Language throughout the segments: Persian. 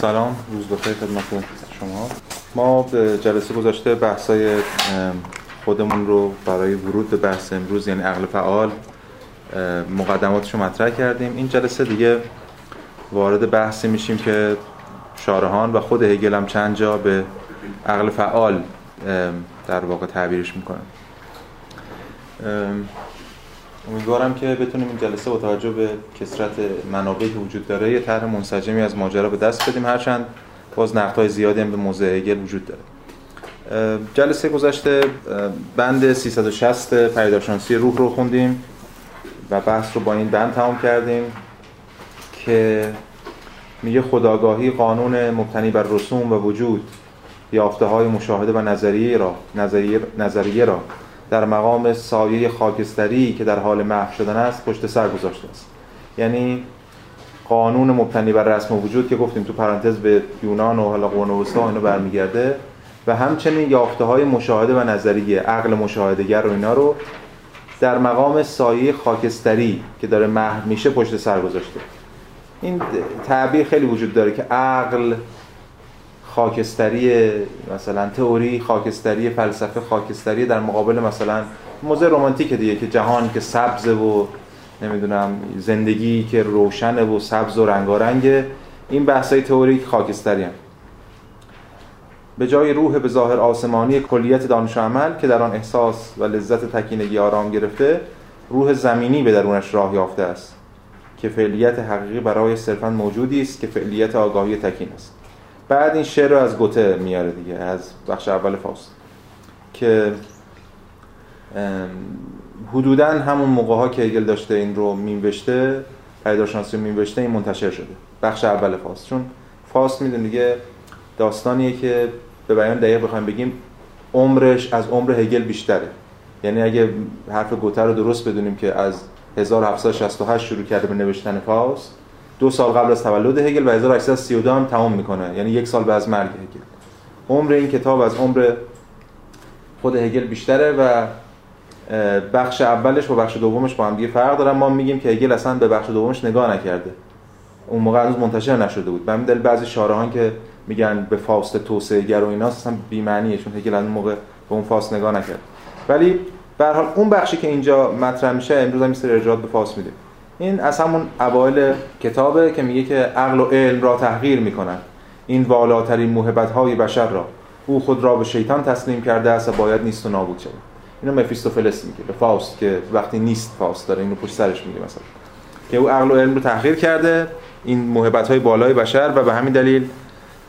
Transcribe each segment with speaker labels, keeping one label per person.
Speaker 1: سلام روز بخیر خدمت شما؟ ما به جلسه گذاشته بحثای خودمون رو برای ورود به بحث امروز یعنی عقل فعال مقدماتش رو مطرح کردیم. این جلسه دیگه وارد بحثی میشیم که شارهان و خود هگل هم چند جا به عقل فعال در واقع تعبیرش می‌کنن. امیدوارم که بتونیم این جلسه با توجه به کسرت منابعی که وجود داره یه طرح منسجمی از ماجرا به دست بدیم. هرچند باز نقدهای زیادی هم به موضع هگل وجود داره. جلسه گذشته بند 360 پیداشانسی روح رو خوندیم و بحث رو با این بند تمام کردیم که میگه خداگاهی قانون مبتنی بر رسوم و وجود یافته های مشاهده و نظریه را نظریه, نظریه را در مقام سایه خاکستری که در حال محو شدن است پشت سر گذاشته است. یعنی قانون مبتنی بر رسم وجود که گفتیم تو پرانتز به یونان و حالا قرون وسطا اینو برمیگرده و همچنین یافته های مشاهده و نظریه عقل مشاهدهگر و اینا رو در مقام سایه خاکستری که داره محو میشه پشت سر گذاشته. این تعبیر خیلی وجود داره که عقل خاکستری مثلا تئوری خاکستری فلسفه خاکستری در مقابل مثلا موزه رمانتیک دیگه که جهان که سبز و نمی‌دونم زندگی که روشنه و سبز و رنگارنگه این بحثای تئوری خاکستری هم. به جای روح به ظاهر آسمانی کلیت دانش عمل که در آن احساس و لذت تکینگی آرام گرفته روح زمینی به درونش راه یافته است که فعلیت حقیقی برای صرفا موجودی است که فعلیت آگاهی تکین است بعد این شعر رو از گوته میاره دیگه از بخش اول فاست. که حدودا همون موقع ها که ایگل داشته این رو مینوشته پیداشناسی رو مینوشته این منتشر شده. بخش اول فاست. چون فاست میدون دیگه داستانیه که به بیان دقیق بخوایم بگیم عمرش از عمر هگل بیشتره. یعنی اگه حرف گوته رو درست بدونیم که از 1768 شروع کرده به نوشتن فاست دو سال قبل از تولد هگل و 1832 هم تمام می‌کنه. یعنی یک سال بعد از مرگ هگل. عمر این کتاب از عمر خود هگل بیشتره و بخش اولش با بخش دومش با هم دیگه فرق دارن ما میگیم که هگل اصلا به بخش دومش نگاه نکرده. اون موقع هنوز منتشر نشده بود. همین دلیل بعضی شارهان که میگن به فاست توسعه گر و اینا اصلا بی معنیه چون هگل اون موقع به اون فاست نگاه نکرد. ولی به حال اون بخشی که اینجا مطرح میشه امروز هم سر ارجاعات به فاست میده. این از همون اوایل کتابه که میگه که عقل و علم را تحقیر می‌کنن این والاترین موهبت های بشر را. او خود را به شیطان تسلیم کرده است و باید نیست و نابود شود. اینو مفیستوفلس میگه به فاست که وقتی نیست فاست داره. اینو پشت سرش میگه مثلا. که او عقل و علم رو تحقیر کرده این موهبت های بالای بشر و به همین دلیل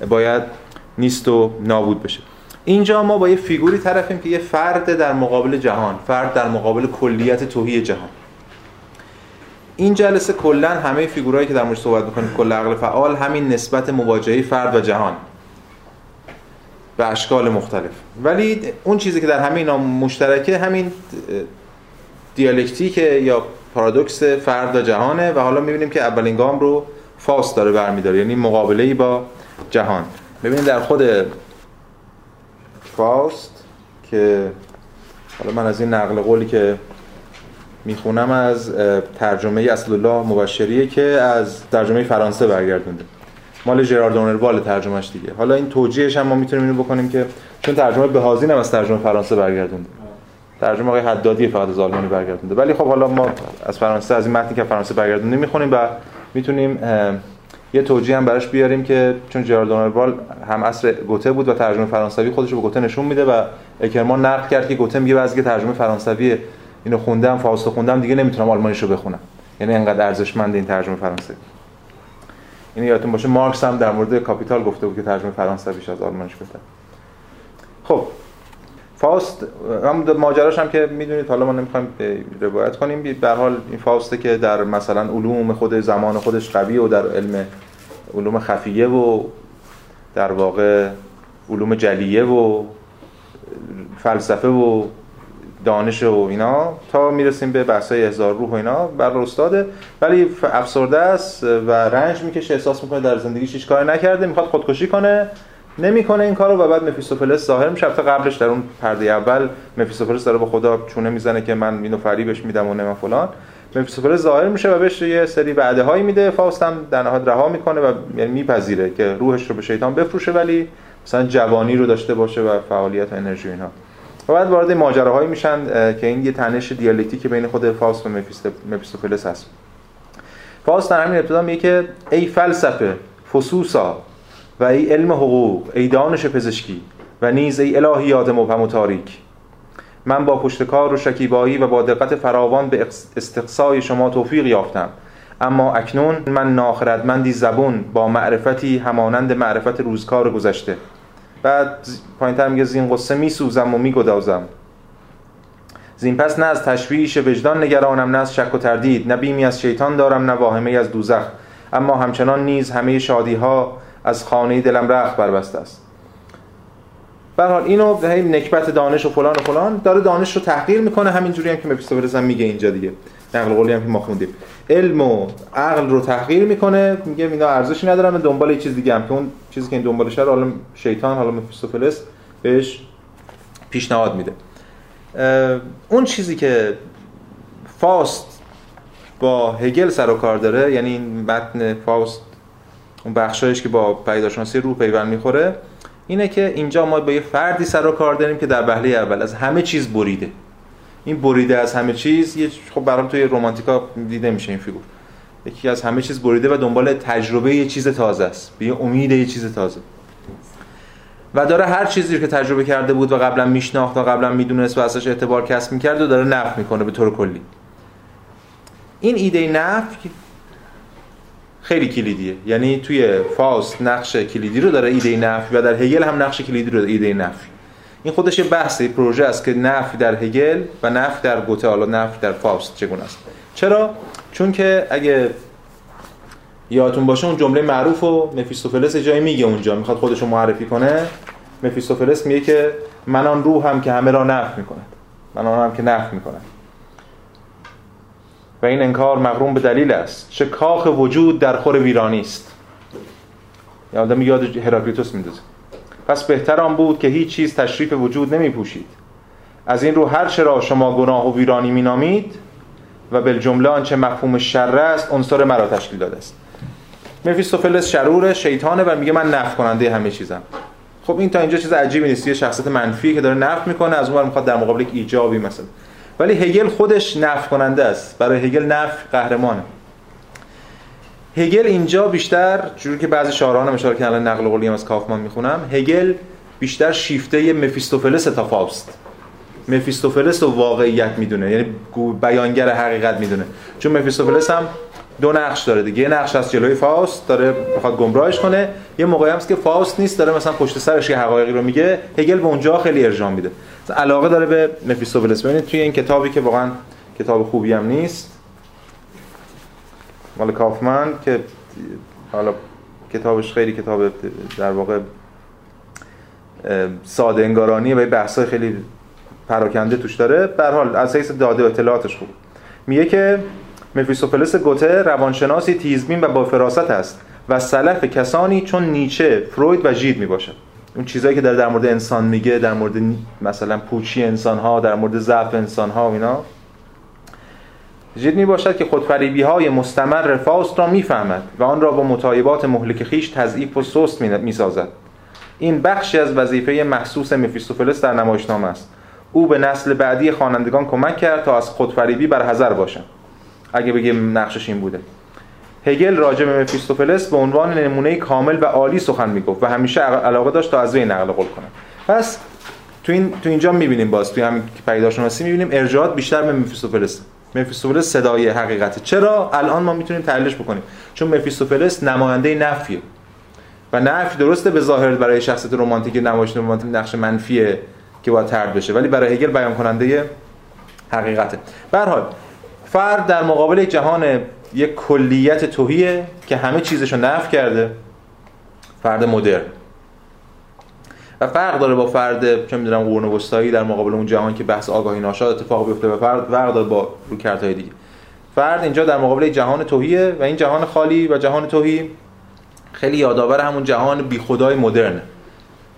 Speaker 1: باید نیست و نابود بشه. اینجا ما با یه فیگوری طرفیم که یه فرد در مقابل جهان فرد در مقابل کلیت توهی جهان. این جلسه کلا همه فیگورایی که در موردش صحبت می‌کنیم کل عقل فعال همین نسبت مواجهه فرد و جهان به اشکال مختلف. ولی اون چیزی که در همه اینا مشترکه همین دیالکتیک یا پارادوکس فرد و جهانه و حالا می‌بینیم که اولین گام رو فاست داره برمیداره یعنی مقابله با جهان. ببینید در خود فاست که حالا من از این نقل قولی که می‌خونم از ترجمه الله مبشریه که از ترجمه فرانسه برگردونده. مال ژرارد اونروال ترجمهش دیگه. حالا این توجیهش هم ما می‌تونیم اینو بکنیم که چون ترجمه بهازین هم از ترجمه فرانسه برگردونده. ترجمه آقای حدادی فقط از آلمانی برگردونده. ولی خب حالا ما از فرانسه از این متنی که فرانسه برگردونده می‌خونیم و می‌تونیم یه توجیه هم براش بیاریم که چون جرالد اونروال هم عصر گوته بود و ترجمه فرانسوی خودش رو به گوته نشون میده و اکرمان نقد کرد که گوته میگه بعضی ترجمه فرانسوی اینو خوندم فاست خوندم دیگه نمی‌تونم آلمانیشو بخونم. یعنی انقدر ارزشمند این ترجمه فرانسوی این یادتون باشه مارکس هم در مورد کاپیتال گفته بود که ترجمه فرانسویش از آلمانیش بهتر خب فاست هم ماجراش هم که می‌دونید حالا ما نمی‌خوایم روایت کنیم. به حال این فاسته که در مثلا علوم خود زمان خودش قوی و در علم علوم خفیه و در واقع علوم جلیه و فلسفه و دانش و اینا تا می‌رسیم به بحثای هزار روح و اینا بر استاده. ولی افسرده است و رنج می‌کشه احساس می‌کنه در زندگیش هیچ کاری نکرده می‌خواد خودکشی کنه. نمی‌کنه این کارو و بعد مفیستوفلس ظاهر میشه. تا قبلش در اون پرده اول مفیستوفلس داره با خدا چونه می‌زنه که من اینو فریبش میدم و نه فلان. مفیستوفلس ظاهر میشه و بهش یه سری وعده هایی میده. فاوست هم در نهایت رها می‌کنه و یعنی میپذیره که روحش رو به شیطان بفروشه ولی مثلا جوانی رو داشته باشه و فعالیت و انرژی اینها و بعد وارد ماجراهایی میشن که این یه تنش دیالکتیک بین خود فاوست و مفیستوفلس هست. فاوست در همین ابتدا میگه که ای فلسفه فسوسا و ای علم حقوق ای دانش پزشکی و نیز ای الهیات مبهم و تاریک. من با پشتکار و شکیبایی و با دقت فراوان به استقصای شما توفیق یافتم. اما اکنون من ناخردمندی زبون با معرفتی همانند معرفت روزکار گذشته. بعد پایینتر میگه زین قصه میسوزم و میگدازم. زین پس نه از تشویش وجدان نگرانم نه از شک و تردید نه بیمی از شیطان دارم نه واهمه از دوزخ. اما همچنان نیز همه شادی ها از خانه دلم رخت بربسته است. به حال اینو هی نکبت دانش و فلان و فلان داره دانش رو تحقیر می‌کنه همینجوری هم که مفیستوفلس هم میگه اینجا دیگه. نقل قولی هم که ما خوندیم. علم و عقل رو تحقیر می‌کنه میگه اینا ارزشی ندارن دنبال یه چیز دیگه هم که اون چیزی که این دنبالش حالا شیطان حالا مفیستوفلس بهش پیشنهاد میده. اون چیزی که فاست با هگل سر و کار داره یعنی این متن فاست اون بخشایش که با پیداشناسی روح پیوند می‌خوره اینه که اینجا ما با یه فردی سر و کار داریم که در وهله اول از همه چیز بریده. این بریده از همه چیز یه خب برام توی رومانتیکا دیده میشه این فیگور. یکی از همه چیز بریده و دنبال تجربه یه چیز تازه است. به امید یه چیز تازه. و داره هر چیزی که تجربه کرده بود و قبلا میشناخت و قبلا می‌دونست و ازش اعتبار کسب می‌کرد و داره نفی می‌کنه به طور کلی. این ایده نفی خیلی کلیدیه. یعنی توی فاست نقش کلیدی رو داره ایده نفی و در هگل هم نقش کلیدی رو ایده نفی این خودش یه بحث پروژه است که نفی در هگل و نفی در گوته حالا نفی در فاست چگونه است. چرا؟ چون که اگه یادتون باشه اون جمله معروف و مفیستوفلس جایی میگه اونجا می‌خواد خودش رو معرفی کنه. مفیستوفلس میگه که من آن روح هم که همه را نفی می‌کنه من آن هم که نفی می‌کنه و این انکار مغروم به دلیل است چه کاخ وجود در خور ویرانی است. یا آدم یاد هراکلیتوس میندازه. پس بهتر آن بود که هیچ چیز تشریف وجود نمی پوشید از این رو هر چرا شما گناه و ویرانی مینامید و به جمله آنچه مفهوم شر است عنصر مرا تشکیل داده است. مفیستوفلس شرور شیطانه و میگه من نفع کننده همه چیزم. خب این تا اینجا چیز عجیبی نیست یه شخصیت منفی که داره نفع می‌کنه از اون می‌خواد در مقابل ایجابی مثلا. ولی هگل خودش نفع کننده است. برای هگل نفع قهرمانه. هگل اینجا بیشتر جوری که بعضی شاعران هم اشاره کردن نقل قولی از کافمان می‌خونم. هگل بیشتر شیفته مفیستوفلس تا فاوست. مفیستوفلس رو واقعیت می‌دونه یعنی بیانگر حقیقت می‌دونه. چون مفیستوفلس هم دو نقش داره دیگه. یه نقش از جلوی فاوست داره بخواد گمراهش کنه. یه موقعی هست که فاوست نیست داره مثلا پشت سرش یه حقایقی رو میگه. هگل به اونجا خیلی ارجاع میده. علاقه داره به مفیستوفلس. ببینید توی این کتابی که واقعا کتاب خوبی هم نیست. مال کافمن که حالا کتابش خیلی کتاب در واقع ساده انگارانیه و بحثای خیلی پراکنده توش داره. به حال از حیث داده و اطلاعاتش خوب. میگه که مفیستوفلس گوته روانشناسی تیزبین و با فراست است و سلف کسانی چون نیچه فروید و ژید می‌باشد. اون چیزایی که در در مورد انسان میگه در مورد مثلا پوچی انسان ها در مورد ضعف انسان ها اینا. جد می باشد که خودفریبی های مستمر فاست را می‌فهمد و آن را با مطایبات مهلک خیش تضعیف و سست می سازد این بخشی از وظیفه محسوس مفیستوفلس در نمایشنامه است. او به نسل بعدی خوانندگان کمک کرد تا از خودفریبی بر حذر باشند. اگه بگیم نقشش این بوده. هگل راجع به مفیستوفلس به عنوان نمونه کامل و عالی سخن می‌گفت و همیشه علاقه داشت تا از وی نقل قول کنه پس تو این تو اینجا می‌بینیم باز توی همین پیداشناسی می‌بینیم ارجاعات بیشتر به مفیستوفلس مفیستوفلس صدای حقیقته. چرا؟ الان ما می‌تونیم تحلیلش بکنیم. چون مفیستوفلس نماینده نفیه. و نفی درسته به ظاهر برای شخصیت رمانتیک نمایش رمانتیک نقش منفیه که باید ترد بشه ولی برای هگل بیان کننده حقیقته. به حال فرد در مقابل جهان یک کلیت توهیه که همه چیزشو نف کرده فرد مدرن. و فرق داره با فرد چه می‌دونم قرون وسطایی در مقابل اون جهان که بحث آگاهی ناشاد اتفاق بیفته و فرد فرق داره با رویکردهای دیگه. فرد اینجا در مقابل جهان توهیه و این جهان خالی و جهان توهی خیلی یادآور همون جهان بیخدای مدرنه.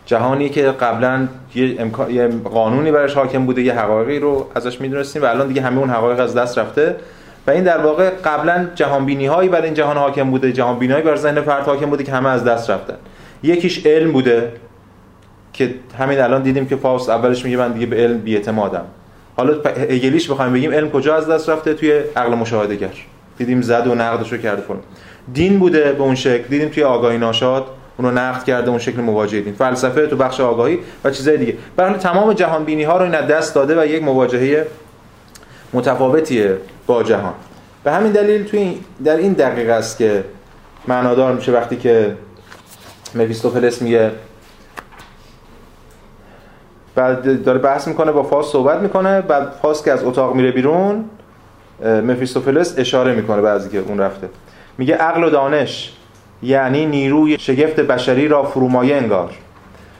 Speaker 1: جهانی که قبلا یه, امکان... یه قانونی برش حاکم بوده یه حقایقی رو ازش می‌دونستیم و الان دیگه همه اون حقایق از دست رفته. و این در واقع قبلا جهان بینی هایی برای این جهان حاکم بوده جهان بینی هایی بر ذهن فرد حاکم بوده که همه از دست رفتن. یکیش علم بوده. که همین الان دیدیم که فاوست اولش میگه من دیگه به علم بی‌اعتمادم حالا هگلیش بخوایم بگیم علم کجا از دست رفته توی عقل مشاهده گر دیدیم زد و نقدشو کرده فلان. دین بوده به اون شکل. دیدیم توی آگاهی ناشاد اونو نقد کرده اون شکل مواجهه دین. فلسفه تو بخش آگاهی و چیزای دیگه. برای تمام جهان بینی ها رو این دست داده و یک مواجهه متفاوتیه با جهان. به همین دلیل توی در این دقیقه است که معنادار میشه وقتی که مفیستوفلس میگه بعد داره بحث می‌کنه با فاس صحبت می‌کنه بعد فاس که از اتاق میره بیرون مفیستوفلس اشاره می‌کنه بعضی که اون رفته. میگه عقل و دانش یعنی نیروی شگفت بشری را فرومایه انگار.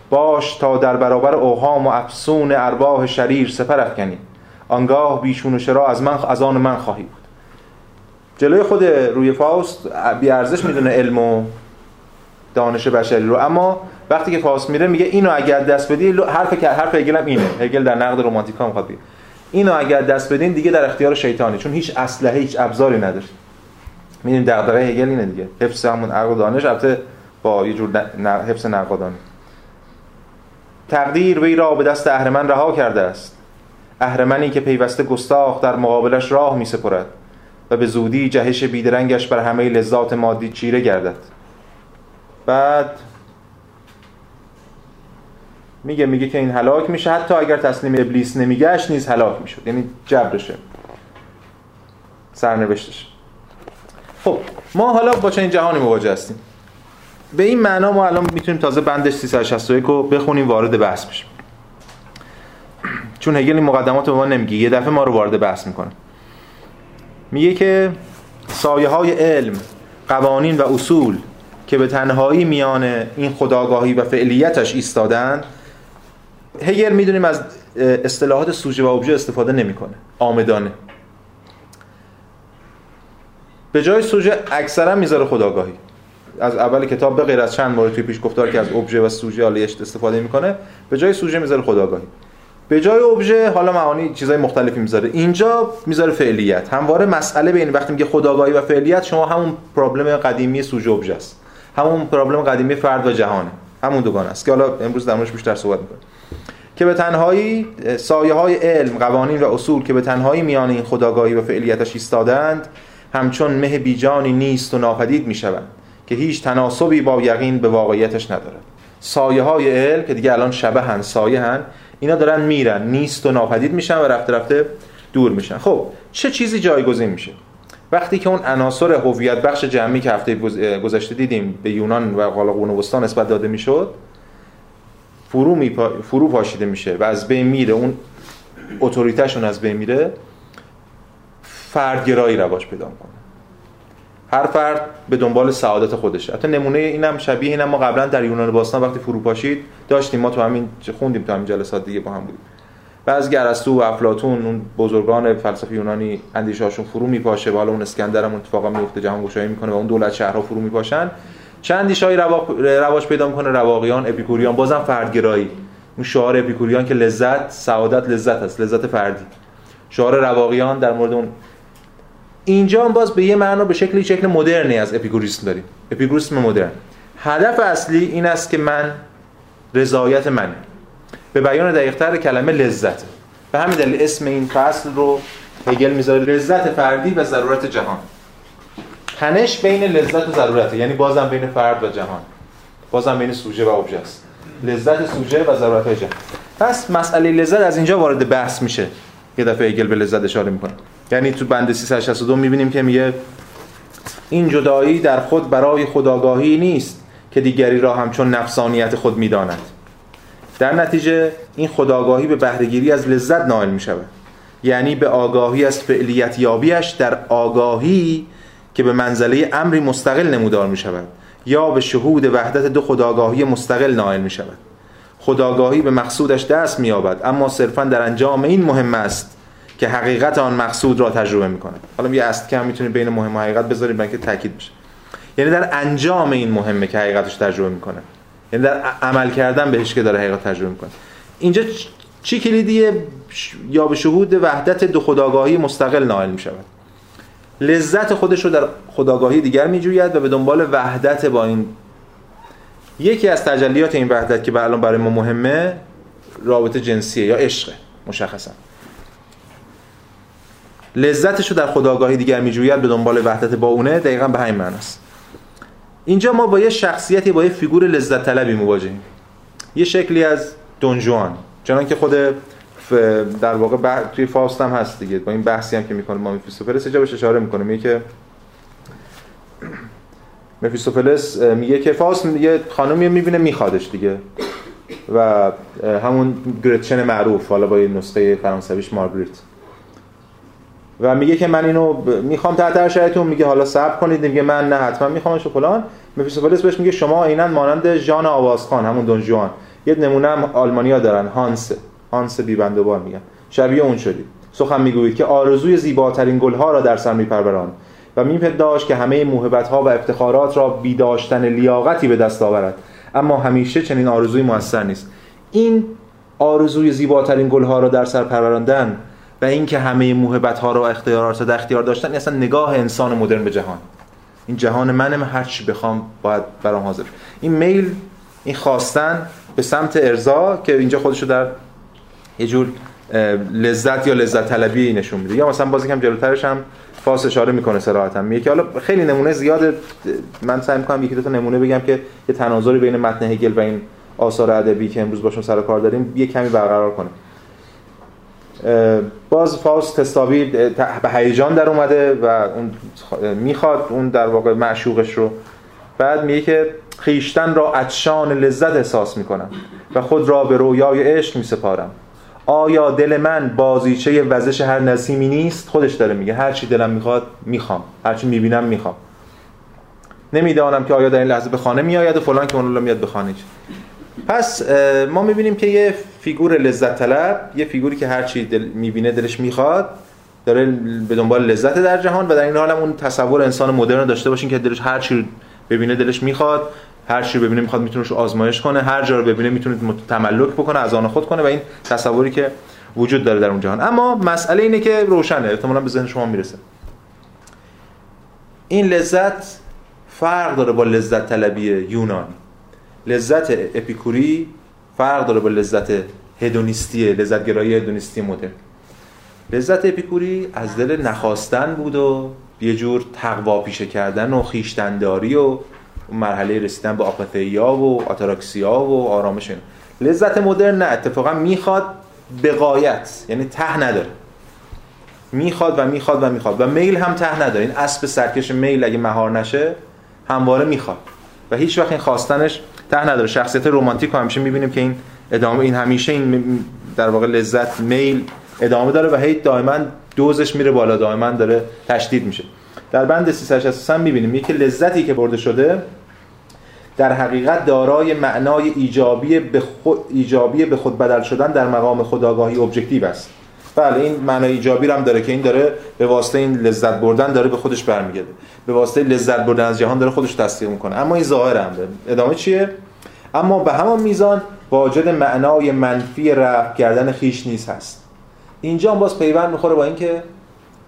Speaker 1: باش تا در برابر اوهام و افسون ارواح شریر سپر افکنی. آنگاه بیشون و شرا از من از آن من خواهی بود. جلوی خود روی فاست بی ارزش می‌دونه علم و دانش بشری رو. اما وقتی که فاست میره میگه اینو اگر دست بدی حرف که حرف هگل هم اینه. هگل در نقد رمانتیکا می‌خواد بگه. اینو اگر دست بدین دیگه در اختیار شیطانی. چون هیچ اسلحه هیچ ابزاری نداره. می‌دونیم دغدغه هگل اینه دیگه. حفظ همون عقل و دانش. البته با یه جور حفظ نقادانه تقدیر وی را به دست اهرمن رها کرده است. اهرمنی که پیوسته گستاخ در مقابلش راه می سپرد و به زودی جهش بیدرنگش بر همه لذات مادی چیره گردد. بعد میگه میگه که این هلاک میشه. حتی اگر تسلیم ابلیس نمیگشت نیز هلاک می‌شد. یعنی جبرشه. سرنوشتش. خب ما حالا با چنین جهانی مواجه هستیم. به این معنا ما الان می‌تونیم تازه بندش 361 رو بخونیم وارد بحث بشیم. چون هگل این مقدمات به ما نمیگه. یه دفعه ما رو وارد بحث می‌کنه. میگه که سایه های علم قوانین و اصول که به تنهایی میان این خداگاهی و فعلیتش ایستادن هگل می‌دونیم از اصطلاحات سوژه و ابژه استفاده نمی‌کنه. آمدانه. به جای سوژه اکثرا می‌ذاره خداگاهی. از اول کتاب به غیر از چند مورد توی پیش گفتار که از ابژه و سوژه حالیش استفاده می‌کنه به جای سوژه می‌ذاره خداگاهی. به جای ابژه حالا معانی چیزای مختلفی می‌ذاره. اینجا می‌ذاره فعلیت. همواره مسئله بین وقتی میگه خداگاهی و فعلیت شما همون پرابلم قدیمی سوژه ابژه است. همون پرابلم قدیمی فرد و جهانه. همون دوگانه است که حالا امروز در موردش بیشتر صحبت می‌کنیم. که به تنهایی سایه های علم قوانین و اصول که به تنهایی میان این خداگاهی و فعلیتش ایستادند همچون مه بیجانی نیست و ناپدید می‌شوند که هیچ تناسبی با یقین به واقعیتش ندارد سایه های علم که دیگه الان شبه هن سایه هن اینا دارن میرن نیست و ناپدید میشن و رفته رفته دور میشن. خب چه چیزی جایگزین میشه؟ وقتی که اون عناصر هویت بخش جمعی که هفته گذشته دیدیم به یونان و قالاقون وسطا نسبت داده می‌شد فرو, می فرو پاشیده میشه و از بین میره اون اتوریتهشون از بین میره فردگرایی رواج پیدا کنه هر فرد به دنبال سعادت خودشه. حتی نمونه اینم شبیه اینم. ما قبلا در یونان باستان وقتی فرو پاشید داشتیم ما تو همین خوندیم تو همین جلسات دیگه با هم بودیم. و از گرستو و افلاطون اون بزرگان فلسفه یونانی اندیشه‌هاشون فرو میپاشه و حالا اون اسکندر هم اتفاقا میفته جهان گشایی می‌کنه و اون دولت شهرها فرو میپاشن. چند دیشای رواج پیدا می‌کنه؟ رواقیان اپیکوریان. بازم فردگرایی. اون شعار اپیکوریان که لذت سعادت لذت است لذت فردی. شعار رواقیان در مورد اون. اینجا هم باز به یه معنا به شکلی شکل مدرنی از اپیکوریسم داریم. اپیکوریسم مدرن. هدف اصلی این است که من رضایت منه به بیان دقیقتر کلمه لذت. به همین دلیل اسم این فصل رو هگل می‌ذاره. لذت فردی و ضرورت جهان. تنش بین لذت و ضرورت یعنی بازم بین فرد و جهان. بازم بین سوژه و ابژه است. لذت سوژه و ضرورت جهان. پس مسئله لذت از اینجا وارد بحث میشه. یه دفعه هگل به لذت اشاره می‌کنه. یعنی تو بند 362 می‌بینیم که میگه این جدایی در خود برای خداگاهی نیست که دیگری را همچون نفسانیت خود می‌داند. در نتیجه این خداگاهی به بهرهگیری از لذت نائل می شود یعنی به آگاهی از فعلیت یابیش در آگاهی که به منزله امری مستقل نمودار می شود یا به شهود وحدت دو خداگاهی مستقل نائل می شود خداگاهی به مقصودش دست می یابد اما صرفا در انجام این مهم است که حقیقت آن مقصود را تجربه می کند حالا یه است که هم می‌تونید بین مهم و حقیقت بذارید برای تاکید بشه. یعنی در انجام این مهمه که حقیقتش تجربه می‌کنه. یعنی در عمل کردن بهش که داره حقیقت تجربه می‌کنه. اینجا چی کلیدیه؟ یا به شهود وحدت دو خداگاهی مستقل نائل می شود لذت خودش رو در خداگاهی دیگر میجوید و به دنبال وحدت با این یکی از تجلیات این وحدت که به الان برای ما مهمه رابطه جنسیه یا عشقه مشخصا. لذتش رو در خداگاهی دیگر میجوید به دنبال وحدت با اونه دقیقا به همین معناست اینجا ما با یه شخصیتی با یه فیگور لذت طلبی مواجهیم. یه شکلی از دونجوان چنان که خود در واقع بح... توی فاست هم هست دیگه. با این بحثی هم که می‌کنه ما مفیستوفلس اینجا بهش اشاره می‌کنه. میگه که مفیستوفلس میگه که فاست یه خانمی می‌بینه میخوادش دیگه. و همون گرتچن معروف حالا با یه نسخه فرانسویش مارگریت. و میگه که من اینو می‌خوام تحت هر شرایطی میگه حالا صبر کنید. میگه من نه حتما میخوامش و فلان. مفیستوفلس بهش میگه شما عینا مانند ژان آوازخان همون دون جوان یه نمونه هم آلمانیا دارن هانس هانس بیبندوبار میگن شبیه اون شدی سخن می‌گویید که آرزوی زیباترین گلها را در سر میپروران و میپنداش که همه موهبت ها و افتخارات را بیداشتن لیاقتی به دست آورد. اما همیشه چنین آرزوی موثر نیست. این آرزوی زیباترین گلها را در سر پروراندن و اینکه همه موهبت ها را اختیارات در اختیار داشتن اصلا نگاه انسان مدرن به جهان. این جهان منم هر چی بخوام باید برام حاضر. این میل این خواستن به سمت ارضا که اینجا خودشو در یه جور لذت یا لذت طلبی نشون میده. یا مثلا بازی کم جلوترش هم فاس اشاره می‌کنه صراحتا. میگه که حالا خیلی نمونه زیاده. من سعی می‌کنم یکی دو تا نمونه بگم که یه تناظری بین متن هگل و این آثار ادبی که امروز باشون سر کار داریم یه کمی برقرار کنه. باز فاست تستاوی به هیجان در اومده و اون می‌خواد اون در واقع معشوقش رو. بعد میگه که خیشتن را عطشان لذت احساس می‌کنم و خود را به رویای عشق میسپارم. آیا دل من بازیچه وزش هر نسیمی نیست؟ خودش داره میگه. هر چی دلم می‌خواد می‌خوام. هر چی می‌بینم می‌خوام. نمی‌دانم که آیا در این لحظه به خانه میآید و فلان که اون میاد به خانه پس ما می‌بینیم که یه فیگور لذت طلب یه فیگوری که هر چی دل می‌بینه دلش می‌خواد داره به دنبال لذت در جهان و در این حال هم اون تصور انسان مدرن داشته باشین که دلش هر چی ببینه دلش می‌خواد. هر چی ببینه می‌خواد می‌تونه رو آزمایش کنه هر جا رو ببینه می‌تونه تملک بکنه از آن خود کنه و این تصوری که وجود داره در اون جهان. اما مسئله اینه که روشنه احتمالاً به ذهن شما می‌رسه. این لذت فرق داره با لذت طلبی یونان. لذت اپیکوری فرق داره با لذت هدونیستی لذت گرایی هدونیستی مدرن. لذت اپیکوری از دل نخواستن بود و یه جور تقوا پیشه کردن و خیشتنداری و مرحله رسیدن به آپاتیا و آتاراکسیا و آرامش این لذت مدرن نه اتفاقا می‌خواد به قایت یعنی ته نداره. می‌خواد و می‌خواد و می‌خواد. و میل هم ته نداره. این اسب سرکش میل اگه مهار نشه همواره می‌خواد. و هیچ وقت این خواستنش ته نداره. شخصیت رمانتیک رو همیشه می‌بینیم که این ادامه این همیشه این در واقع لذت میل ادامه داره و هی دائما دوزش میره بالا دائما داره تشدید میشه. در بند 363 می‌بینیم. که لذتی که برده شده در حقیقت دارای معنای ایجابی به خود ایجابی به خود بدل شدن در مقام خودآگاهی objective است. بله این معنای ایجابی هم داره که این داره به واسطه این لذت بردن داره به خودش برمیگرده. به واسطه لذت بردن از جهان داره خودش تصدیق می‌کنه. اما این ظاهر هم داره. ادامه چیه؟ اما به همان میزان واجد معنای منفی رفع کردن خیش نیز هست. اینجا هم باز پیوند می‌خوره با اینکه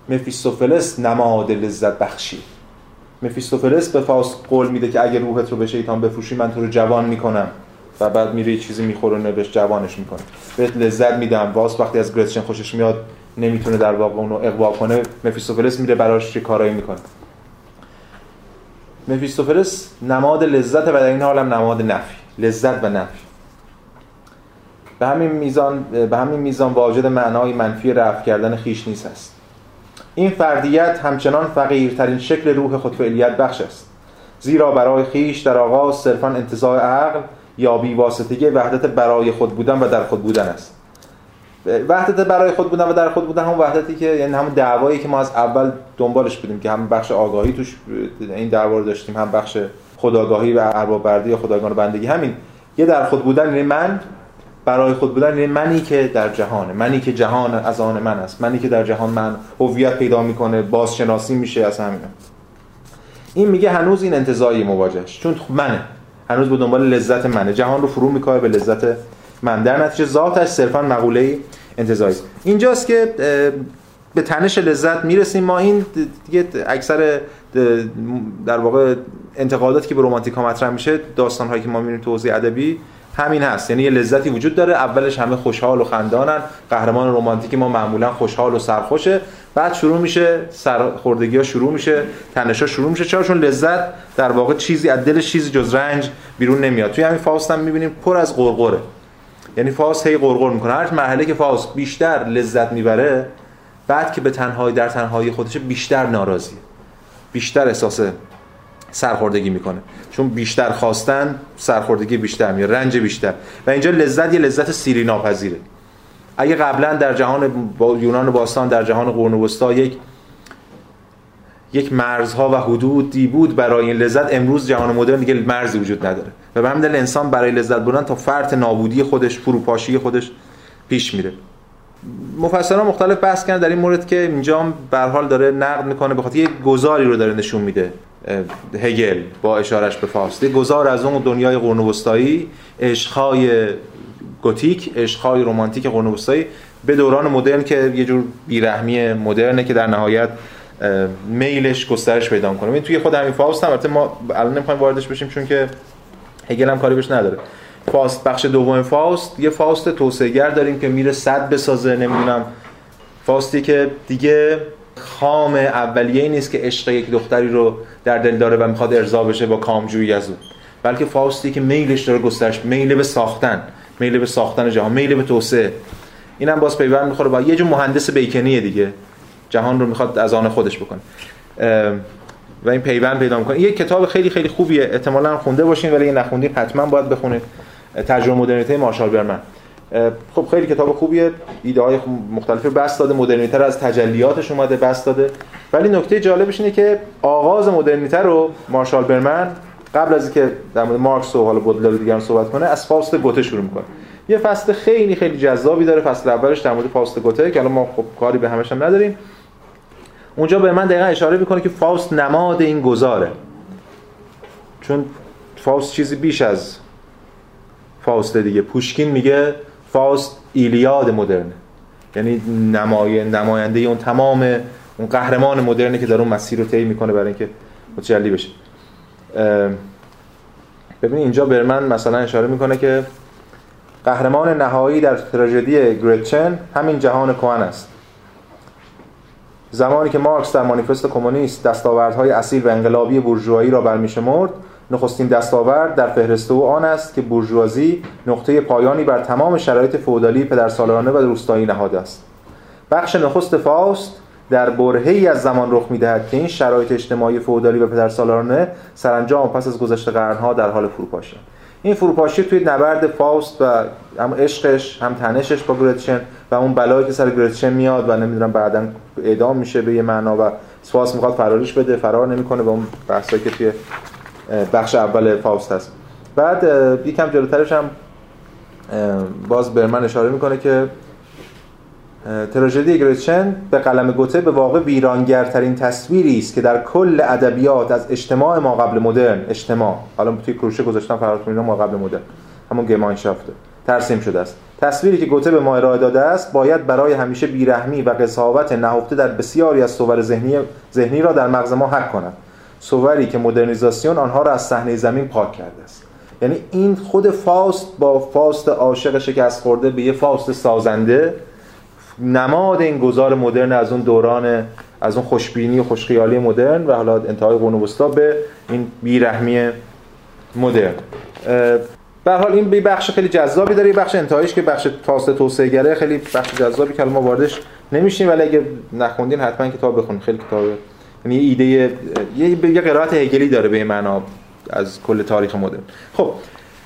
Speaker 1: مفیستوفلس نماد لذت بخشی. مفیستوفلس به فاست قول میده که اگر روحت رو به شیطان بفروشی من تو رو جوان می‌کنم. و بعد میره یه چیزی می‌خوره و بهش جوانش می‌کنه. بهت لذت میدم. واس وقتی از گرتشن خوشش میاد نمی‌تونه در واقع اونو اقوا کنه. مفیستوفلس میره براش چه کارایی می‌کنه. مفیستوفلس نماد لذت و در این حال هم نماد نفی. لذت و نفی. به همین میزان به همین میزان واجد معنای منفی رفع کردن خیش نیست است. این فردیت همچنان فقیرترین شکل روح خودفعلیت بخش است. زیرا برای خیش در آغاز صرفا انتزاع عقل یا بیواسطگی وحدت برای خود بودن و در خود بودن است. وحدت برای خود بودن و در خود بودن هم وحدتی که یعنی همون دعوایی که ما از اول دنبالش بودیم که هم بخش آگاهی توش این دعوا رو داشتیم هم بخش خداگاهی و ارباب بردی یا خدایگان بندگی. همین یه در خود بودن یعنی من برای خود بودن یعنی منی که در جهانه منی که جهان از آن من است منی که در جهان من هویت پیدا می‌کنه بازشناسی میشه از همین. این میگه هنوز این انتزاعی مواجهش چون منه. هنوز به دنبال لذت منه. جهان رو فرو می‌کنه به لذت من. در نتیجه ذاتش صرفا مقوله انتزاعی اینجاست که به تنش لذت می‌رسیم. ما این دیگه اکثر در واقع انتقاداتی که به رومانتیک ها مطرح میشه داستان هایی که ما می‌بینیم توضیح ادبی همین هست. یعنی یه لذتی وجود داره. اولش همه خوشحال و خندانن. قهرمان رمانتیک ما معمولا خوشحال و سرخوشه. بعد شروع میشه سرخوردگی ها شروع میشه. تنش ها شروع میشه. چرا چون لذت. در واقع چیزی از دلش چیزی جز رنج بیرون نمیاد. توی همین فاست هم می‌بینیم پر از قرقره یعنی فاست هی قرقر می‌کنه. هر مرحله که فاست بیشتر لذت می‌بره بعد که به تنهایی در تنهایی خودش بیشتر ناراضیه. بیشتر احساس سرخوردگی می‌کنه. چون بیشتر خواستن سرخوردگی بیشتر میاد رنج بیشتر. و اینجا لذت یه لذت سیری ناپذیره. اگه قبلا در جهان با یونان باستان در جهان قرون وسطا یک یک مرزها و حدودی بود برای این لذت امروز جهان مدرن دیگه مرزی وجود نداره. و به همین انسان برای لذت بردن تا فرط نابودی خودش فروپاشی خودش پیش میره. مفسران مختلف بحث کردن در این مورد که اینجا به حال داره نقد می‌کنه به خاطر یه گزاری رو داره نشون میده. هگل با اشارش به فاست یه گزار از اون دنیای قرون وسطایی عشقهای گوتیک عشقهای رمانتیک قرون وسطایی به دوران مدرن که یه جور بیرحمی مدرنه که در نهایت میلش گسترش پیدا کنه توی خود همین فاست هم البته ما الان نمی‌خوایم واردش بشیم چون که هگل هم کاری بهش نداره. فاست بخش دوم فاست. یه فاست توسعه‌گر داریم که میره صد بسازه نمی‌دونم. فاستی که دیگه خام اولیه نیست که عشق یک دختری رو در دل داره و می‌خواد ارضا بشه با کامجویی از اون. بلکه فاستی که میلش داره گسترش میل به ساختن میل به ساختن جهان میل به توسعه. اینم باز پیوند می‌خوره با یه جو مهندس بیکنیه دیگه. جهان رو می‌خواد از آن خودش بکنه. و این پیوند پیدا می‌کنه. یه کتاب خیلی خیلی خوبیه. احتمالاً خونده باشین ولی نخوندین حتما باید بخونید. تجربه مدرنیته مارشال برمن. خب خیلی کتاب خوبیه ایده های مختلفی بس داده مدرنیته از تجلیاتش اومده بس داده. ولی نکته جالبش اینه که آغاز مدرنیته رو مارشال برمن قبل از اینکه در مورد مارکس و حالا بودلر و دیگران صحبت کنه از فاست گوته شروع می‌کنه. یه فصل خیلی خیلی جذابی داره فصل اولش در مورد فاست گوته که الان ما خب کاری به همش هم نداریم. اونجا به من دقیقا اشاره می‌کنه که فاست نماد این گذاره. چون فاست چیزی بیش از فاست دیگه. پوشکین میگه فاست ایلیاد مدرن. یعنی نمای نماینده اون تمام اون قهرمان مدرنی که در اون مسیر رو طی می‌کنه برای اینکه متجلی بشه. ببین اینجا برمن مثلا اشاره می‌کنه که قهرمان نهایی در تراژدی گریتچن همین جهان کهن است. زمانی که مارکس در مانیفست کمونیست دستاوردهای اصیل و انقلابی بورژوایی را برمیشمرد نخستین دستاورد در فهرست او آن است که بورژوازی نقطه پایانی بر تمام شرایط فئودالی پدرسالارانه و روستایی نهاده است. بخش نخست فاست در برهه‌ای از زمان رخ می‌دهد که این شرایط اجتماعی فئودالی و پدرسالارانه سرانجام پس از گذشت قرنها در حال فروپاشی این فروپاشی توی نبرد فاست و هم عشقش هم تنشش با گرتشن و اون بلایی که سر گرتشن میاد و نمی‌دونم بعدا اعدام میشه به یه معنا و فاست می‌خواد فراریش بده فرار نمی‌کنه به اون بحثایی که توی بخش اول فاوست هست. بعد یکم جلوترش هم باز برمن اشاره می‌کنه که تراژدی گریتشن به قلم گوته به واقع ویرانگرترین تصویری است که در کل ادبیات از اجتماع ما قبل مدرن اجتماع. حالا توی کروشه گذاشتم فرات ما قبل مدرن. همون گماینشافته ترسیم شده است. تصویری که گوته به ما ارائه داده است باید برای همیشه بیرحمی و قضاوت نهفته در بسیاری از صور ذهنی ذهنی را در مغز ما حک کند. صوری که مدرنیزاسیون آنها را از صحنه زمین پاک کرده است. یعنی این خود فاست با فاست عاشق شکست خورده به یه فاست سازنده نماد این گذار مدرن از اون دوران از اون خوشبینی و خوشخیالی مدرن و حالا انتهای قرون وسطا به این بیرحمی مدرن. به حال این بخش خیلی جذابی داره یه بخش انتهاییش که بخش فاست توسعه گره خیلی بخش جذابی که ما واردش نمیشیم ولی اگه نخوندین حتما کتاب بخونید خیلی کتاب یعنی ایده یه قرائت هگلی داره به معنا از کل تاریخ مدرن. خب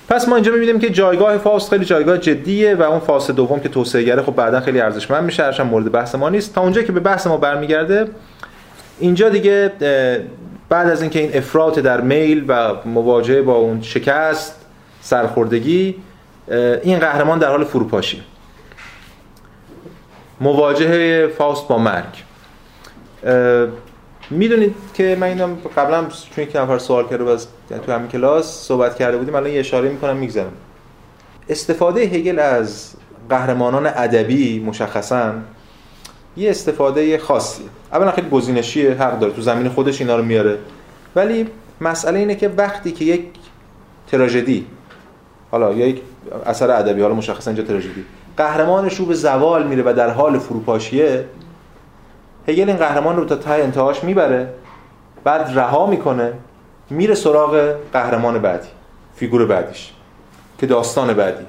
Speaker 1: پس ما اینجا می‌بینیم که جایگاه فاست خیلی جایگاه جدیه و اون فاز دوم که توسعه خب بعدا خیلی ارزشمند میشه هرچند مورد بحث ما نیست. تا اونجا که به بحث ما برمیگرده اینجا دیگه بعد از اینکه این افراط در میل و مواجهه با اون شکست سرخوردگی این قهرمان در حال فروپاشی. مواجهه فاست با مرگ. می‌دونید که من اینم قبلا چون یک نفر سوال کرده یعنی تو همین کلاس صحبت کرده بودیم الان یه اشاره می‌کنم میگذرم استفاده هگل از قهرمانان ادبی مشخصا یه استفاده خاصیه. اولا خیلی گزینشیه حق داره تو زمین خودش اینا رو میاره. ولی مسئله اینه که وقتی که یک تراژدی حالا یا یک اثر ادبی حالا مشخصا اینجا تراژدی قهرمانش رو به زوال میره و در حال فروپاشیه هگل این قهرمان رو تا ته انتهاش می‌بره بعد رها می‌کنه میره سراغ قهرمان بعدی فیگور بعدیش که داستان بعدی.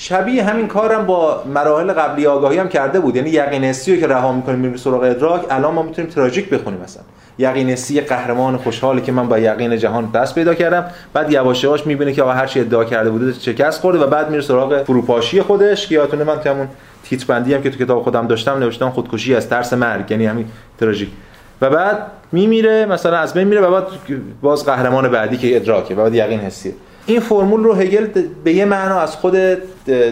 Speaker 1: شبیه همین کارم با مراحل قبلی آگاهی هم کرده بود. یعنی یقین حسی که رها می‌کنیم میریم سراغ ادراک الان ما می‌تونیم تراژیک بخونیم مثلا یقین قهرمان خوشحالی که من با یقین جهان دست پیدا کردم. بعد یواش یواش می‌بینه که آقا هر چی ادعا کرده بوده شکست خورده و بعد میره سراغ فروپاشی خودش که یادتونه من که همون تیتربندی هم که تو کتاب خودم داشتم نوشتم خودکشی از ترس مرگ یعنی همین تراژیک. و بعد میمیره مثلا از بین میره و بعد باز قهرمان بعدی که ادراکه و بعد یقین حسیه. این فرمول رو هگل به یه معنا از خود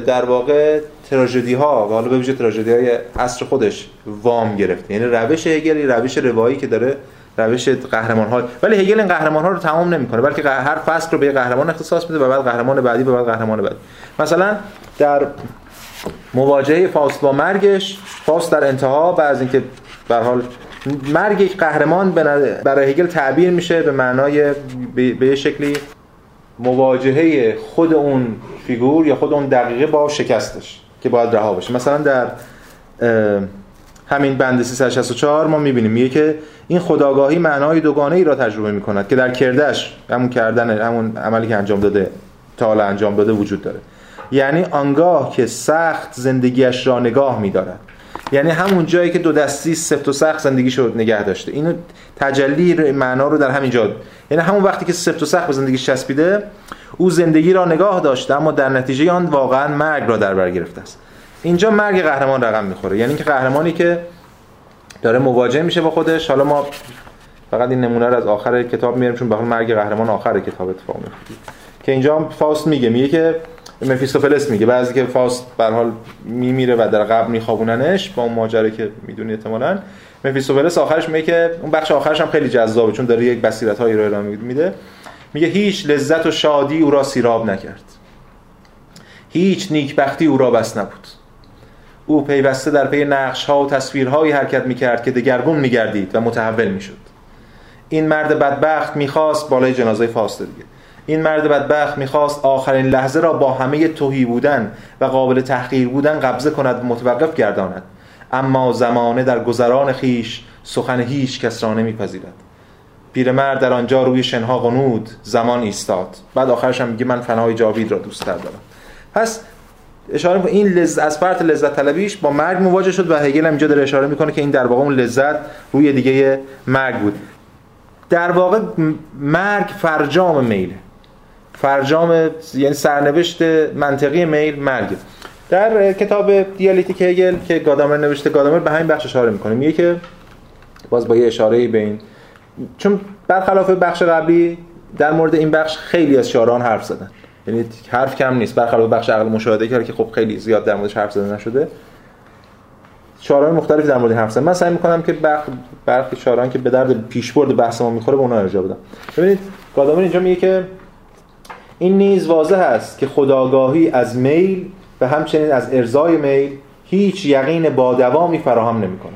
Speaker 1: در واقع تراژدی ها و حالا به ویژه تراژدی های عصر خودش وام گرفته. یعنی روش هگل روش روایی که داره روش قهرمان ها ولی هگل این قهرمان ها رو تمام نمی‌کنه بلکه هر فصل رو به قهرمان اختصاص میده و بعد قهرمان بعدی و بعد قهرمان بعدی. مثلا در مواجهه فاست با مرگش فاست در انتها و از اینکه به حال مرگ یک قهرمان برای هگل تعبیر میشه به معنای به شکلی مواجهه خود اون فیگور یا خود اون دقیقه با شکستش که باید رها بشه. مثلا در همین بند 364 ما می‌بینیم میگه که این خداگاهی معنای دوگانه ای را تجربه می‌کند که در کردش همون کردن همون عملی که انجام داده تا حالا انجام داده وجود داره. یعنی آنگاه که سخت زندگیش را نگاه میدارد. یعنی همون جایی که دو دستی سفت و سخت زندگی شد نگه داشته. اینو تجلی معنا رو در همین جا یعنی همون وقتی که سفت و سخت به زندگی چسبیده او زندگی را نگاه داشته اما در نتیجه آن واقعا مرگ را در بر گرفته است. اینجا مرگ قهرمان رقم می‌خوره. یعنی که قهرمانی که داره مواجه میشه با خودش حالا ما فقط این نمونه رو از آخر کتاب میاریم چون به مرگ قهرمان آخر کتاب اتفاق میفته که اینجا فاست میگه میگه که مفیستوفلس میگه. بعضی که فاست به حال میمیره و در قبر میخوابوننش با اون ماجرا که می‌دونی احتمالاً. مفیستوفلس آخرش میگه که اون بخش آخرش هم خیلی جذابه چون داره یک بصیرت هایی رو ارائه میده. میگه هیچ لذت و شادی او را سیراب نکرد. هیچ نیکبختی او را بس نبود. او پیوسته در پی نقش ها و تصویرهایی حرکت می‌کرد که دگرگون میگردید و متحول می‌شد. این مرد بدبخت می‌خواست بالای جنازه فاست دیگه این مرد بدبخت می‌خواست آخرین لحظه را با همه توهی بودن و قابل تحقیر بودن قبضه کند و متوقف گرداند. اما زمانه در گذران خیش سخن هیچ کس را نمیپذیرد. پیرمرد در آنجا روی شنها قنود زمان ایستاد. بعد آخرش هم میگه من فنای جاوید را دوست دارم پس اشاره می‌کنه این لذت از فرط لذت طلبیش با مرگ مواجه شد و هگل هم اینجا داره اشاره می‌کنه که این در واقع اون لذت روی دیگه مرگ بود. در واقع مرگ فرجام میله فرجام یعنی سرنوشت منطقی میل مرگ. در کتاب دیالیتیک هگل که گادامر نوشته گادامر به همین بخش اشاره می‌کنه. میگه که باز با یه اشاره به این چون برخلاف بخش قبلی در مورد این بخش خیلی از شاران حرف زدن. یعنی حرف کم نیست. برخلاف بخش عقل مشاهده که خب خیلی زیاد در موردش حرف زده نشده. شاران مختلفی در مورد حرف زدن. من سعی می‌کنم که برخ برخی شاران که به درد پیشبرد بحث ما می‌خوره به اونها ارجاع بدم. ببینید گادامر اینجا میگه که این نیز واضح است که خداگاهی از میل و همچنین از ارزای میل هیچ یقین با دوامی فراهم نمی کند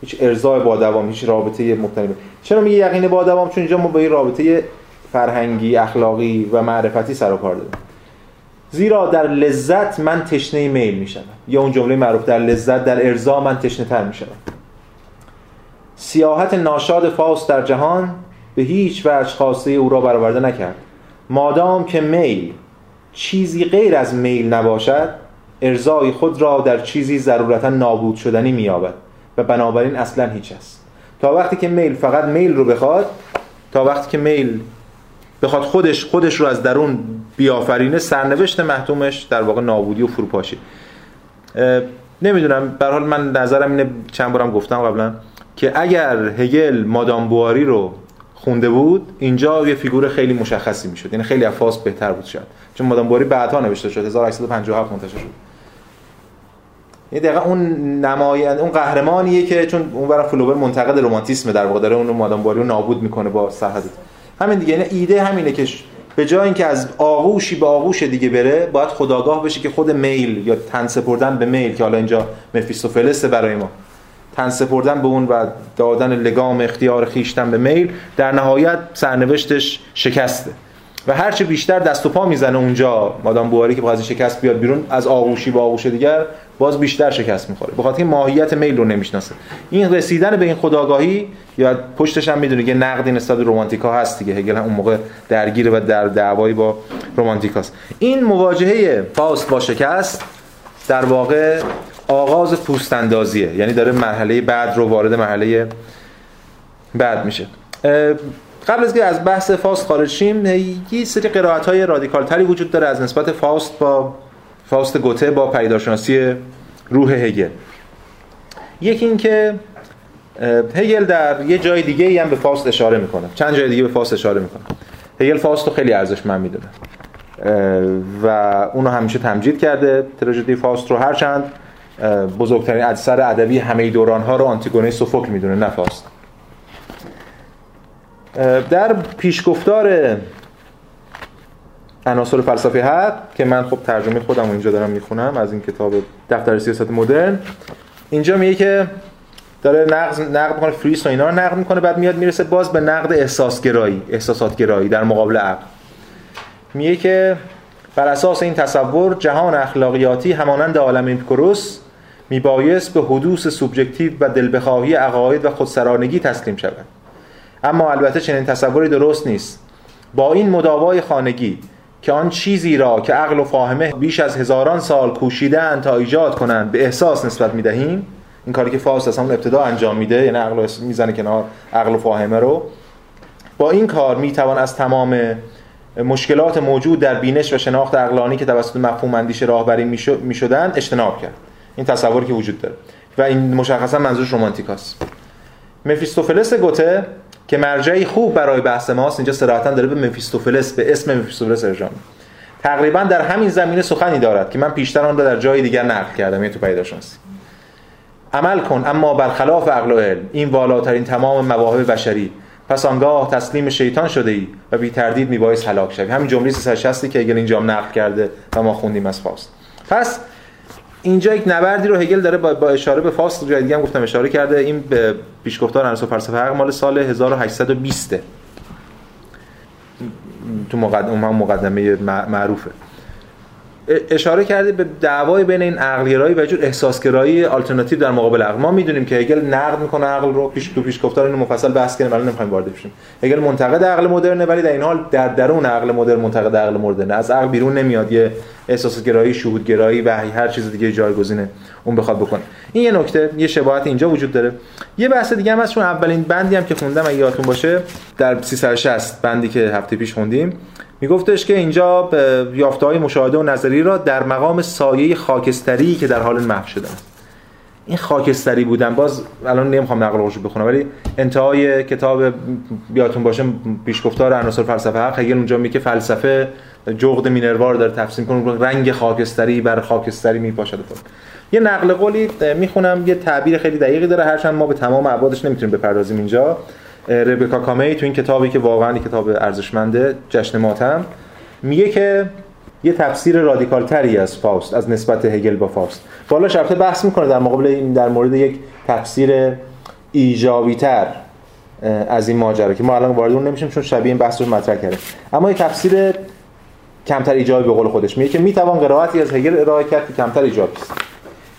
Speaker 1: هیچ ارزای با دوام هیچ رابطه مبتنی چرا میگه یقین با دوام؟ چون اینجا ما با این رابطه فرهنگی اخلاقی و معرفتی سر و کار داریم. زیرا در لذت من تشنه میل میشم یا اون جمله معروف در لذت در ارزا من تشنه تر میشم سیاحت ناشاد فاست در جهان به هیچ وجه خواسته او را برآورده نکرد. مادام که میل چیزی غیر از میل نباشد ارزای خود را در چیزی ضرورتا نابود شدنی مییابد و بنابراین اصلا هیچ است. تا وقتی که میل فقط میل رو بخواد تا وقتی که میل بخواد خودش خودش رو از درون بیافرینه سرنوشت محتومش در واقع نابودی و فروپاشی. نمی‌دونم به حال من نظرم اینه چند بارم گفتم قبلا که اگر هگل مادام بواری رو خونده بود اینجا یه فیگور خیلی مشخصی می‌شد. یعنی خیلی افاس بهتر بود شد چون مادام بواری بعدها نوشته شد 1857 منتشر شد. این دقیقا اون نماینده اون قهرمانیه که چون اون برای فلوبر منتقد رمانتیسم در واقع داره اون مادام بواری رو نابود می‌کنه با سرحد همین دیگه یعنی ایده همینه که به جای اینکه از آغوشی به آغوش دیگه بره باید خداگاه بشه که خود میل یا تن سپردن به میل که حالا اینجا مفیستوفلسه برای ما. تن سپردن به اون و دادن لگام اختیار خیشتن به میل در نهایت سرنوشتش شکسته. و هرچه بیشتر دست و پا می‌زنه اونجا مادام بواری که بخواد شکست بیاد بیرون از آغوشی به آغوش دیگر باز بیشتر شکست می‌خوره. بخاطر این ماهیت میل رو نمی‌شناسه. این رسیدن به این خداگاهی یا پشتش هم می‌دونه که نقدی نسبت رومانتیکا هست دیگه. هگل هم اون موقع درگیر و در دعوایی با رومانتیکاست این مواجهه فاست با شکست در واقع آغاز پوست اندازیه یعنی داره مرحله بعد رو وارد مرحله بعد میشه. قبل از که از بحث فاست خارج شیم یه سری قرائت های رادیکال تری وجود داره از نسبت فاست با فاست گوته با پیداشناسی روح هگل. یکی این که هگل در یه جای دیگه هم به فاست اشاره می‌کنه. چند جای دیگه به فاست اشاره می‌کنه. هگل فاست رو خیلی ارزشمند می‌دونه. و اونو همیشه تمجید کرده. تراژدی فاست رو هرچند بزرگترین اثر ادبی همه دوران ها رو آنتیگونه سوفوکل می‌دونه نه فاست در پیشگفتار عناصر فلسفه حق که من خب ترجمه خودم اینجا دارم می‌خونم از این کتاب دفتر سیاست مدرن اینجا میگه که داره نقد نقد می‌کنه فریز و اینا رو نقد می‌کنه بعد میاد می‌رسه باز به نقد احساس گرایی احساسات گرایی در مقابل عقل. میگه که بر اساس این تصور جهان اخلاقیاتی همانند عالم اپیکوروس میبایست به حدوث سوبژکتیو و دلبخواهی عقاید و خودسرانگی تسلیم شود. اما البته چنین تصوری درست نیست. با این مداوای خانگی که آن چیزی را که عقل و فاهمه بیش از هزاران سال کوشیدن تا ایجاد کنند به احساس نسبت می‌دهیم این کاری که فاست از همون ابتدا انجام میده یعنی عقل می‌زنه کنار عقل و فاهمه رو. با این کار می‌توان از تمام مشکلات موجود در بینش و شناخت عقلانی که توسط مفهوم اندیشه راهبری می‌شدن اجتناب کرد. این تصوری که وجود داره. و این مشخصا منظورش رومانتیکاست مفیستوفلس گوته که مرجعی خوب برای بحث ماست اینجا صراحتا داره به مفیستوفلس به اسم مفیستوفلس ارجاع تقریبا در همین زمینه سخنی دارد که من پیشتر آن را در جای دیگر نقل کردم یعنی تو پیداشناسی عمل کن اما برخلاف عقل و علم این والاترین تمام مواهب بشری. پس آنگاه تسلیم شیطان شده ای و بی تردید میبایست هلاک شوی. همین جمله 360 که اگر اینجا نقل کرده و ما خوندیم از فاست پس اینجا یک نبردی رو هگل داره با, اشاره به فاست جای دیگه هم گفتم اشاره کرده. این به پیشگفتار عناصر فلسفه حق مال سال 1820 تو مقدمه مقدمه معروفه. اشاره کرده به دعوای بین این عقلگرایی و جور احساسگرایی آلترناتیو در مقابل عقل. ما می‌دونیم که هگل نقد می‌کنه عقل رو. پیش تو پیش گفتار اینو مفصل بحث کردیم ولی نمی‌خوایم وارد بشیم. هگل منتقد عقل مدرنه ولی در این حال در درون عقل مدرن منتقد عقل مدرنه. از عقل بیرون نمیاد. یه احساسگرایی شهودگرایی و هر چیز دیگه جایگزینه. اون بخواد بکنه. این یه نکته یه شباهت اینجا وجود داره. یه بحث دیگه هم هست چون اولین بندی هم که خوندم اگه یادتون باشه در 360 بندی که هفته پیش خوندیم میگفتش که اینجا یافته های مشاهده و نظری را در مقام سایه خاکستری که در حال محو شده این خاکستری بودن باز الان نمی‌خوام نقل قولش بخونم ولی انتهای کتاب بیاتون باشه پیشگفتار عناصر فلسفه حق هگل اونجا میگه فلسفه جغد مینروار داره تفسیر کنه رنگ خاکستری بر خاکستری میپاشد. یه نقل قولی می‌خونم یه تعبیر خیلی دقیقی داره هرچند ما به تمام ابعادش نمی‌تونیم بپردازیم اینجا. ربکا کامی تو این کتابی که واقعا کتاب ارزشمنده جشن ماتم میگه که یه تفسیر رادیکال تری از فاست از نسبت هگل با فاست بالا شرطه بحث می‌کنه در مقابل این در مورد یک تفسیر ایجابی تر از این ماجرا که ما الان وارد اون نمیشیم چون شبیه این بحث رو مطرح کرده اما یه تفسیر کمتر ایجابی به قول خودش میگه که می‌توان قرائتی از هگل ارائه کرد که کمتر ایجابی است.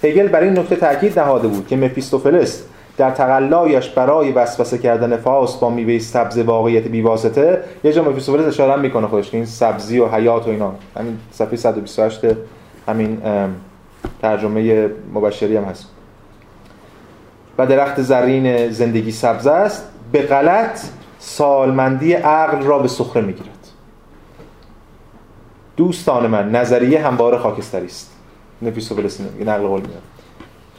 Speaker 1: هگل برای این نکته تاکید نهاده بود که مفیستوفلس در تقلایش برای وسوسه کردن فاس با میوه سبز واقعیت بیواسطه یه جا مفیسوفلس اشاره می‌کنه خودش این سبزی و حیات و اینا. همین صفحه 128 همین ترجمه مبشری هم هست. و درخت زرین زندگی سبز است به غلط سالمندی عقل را به سخره می‌گیرد. دوستان من نظریه هموار خاکستری است. نفیسوفلس نقل قول میاد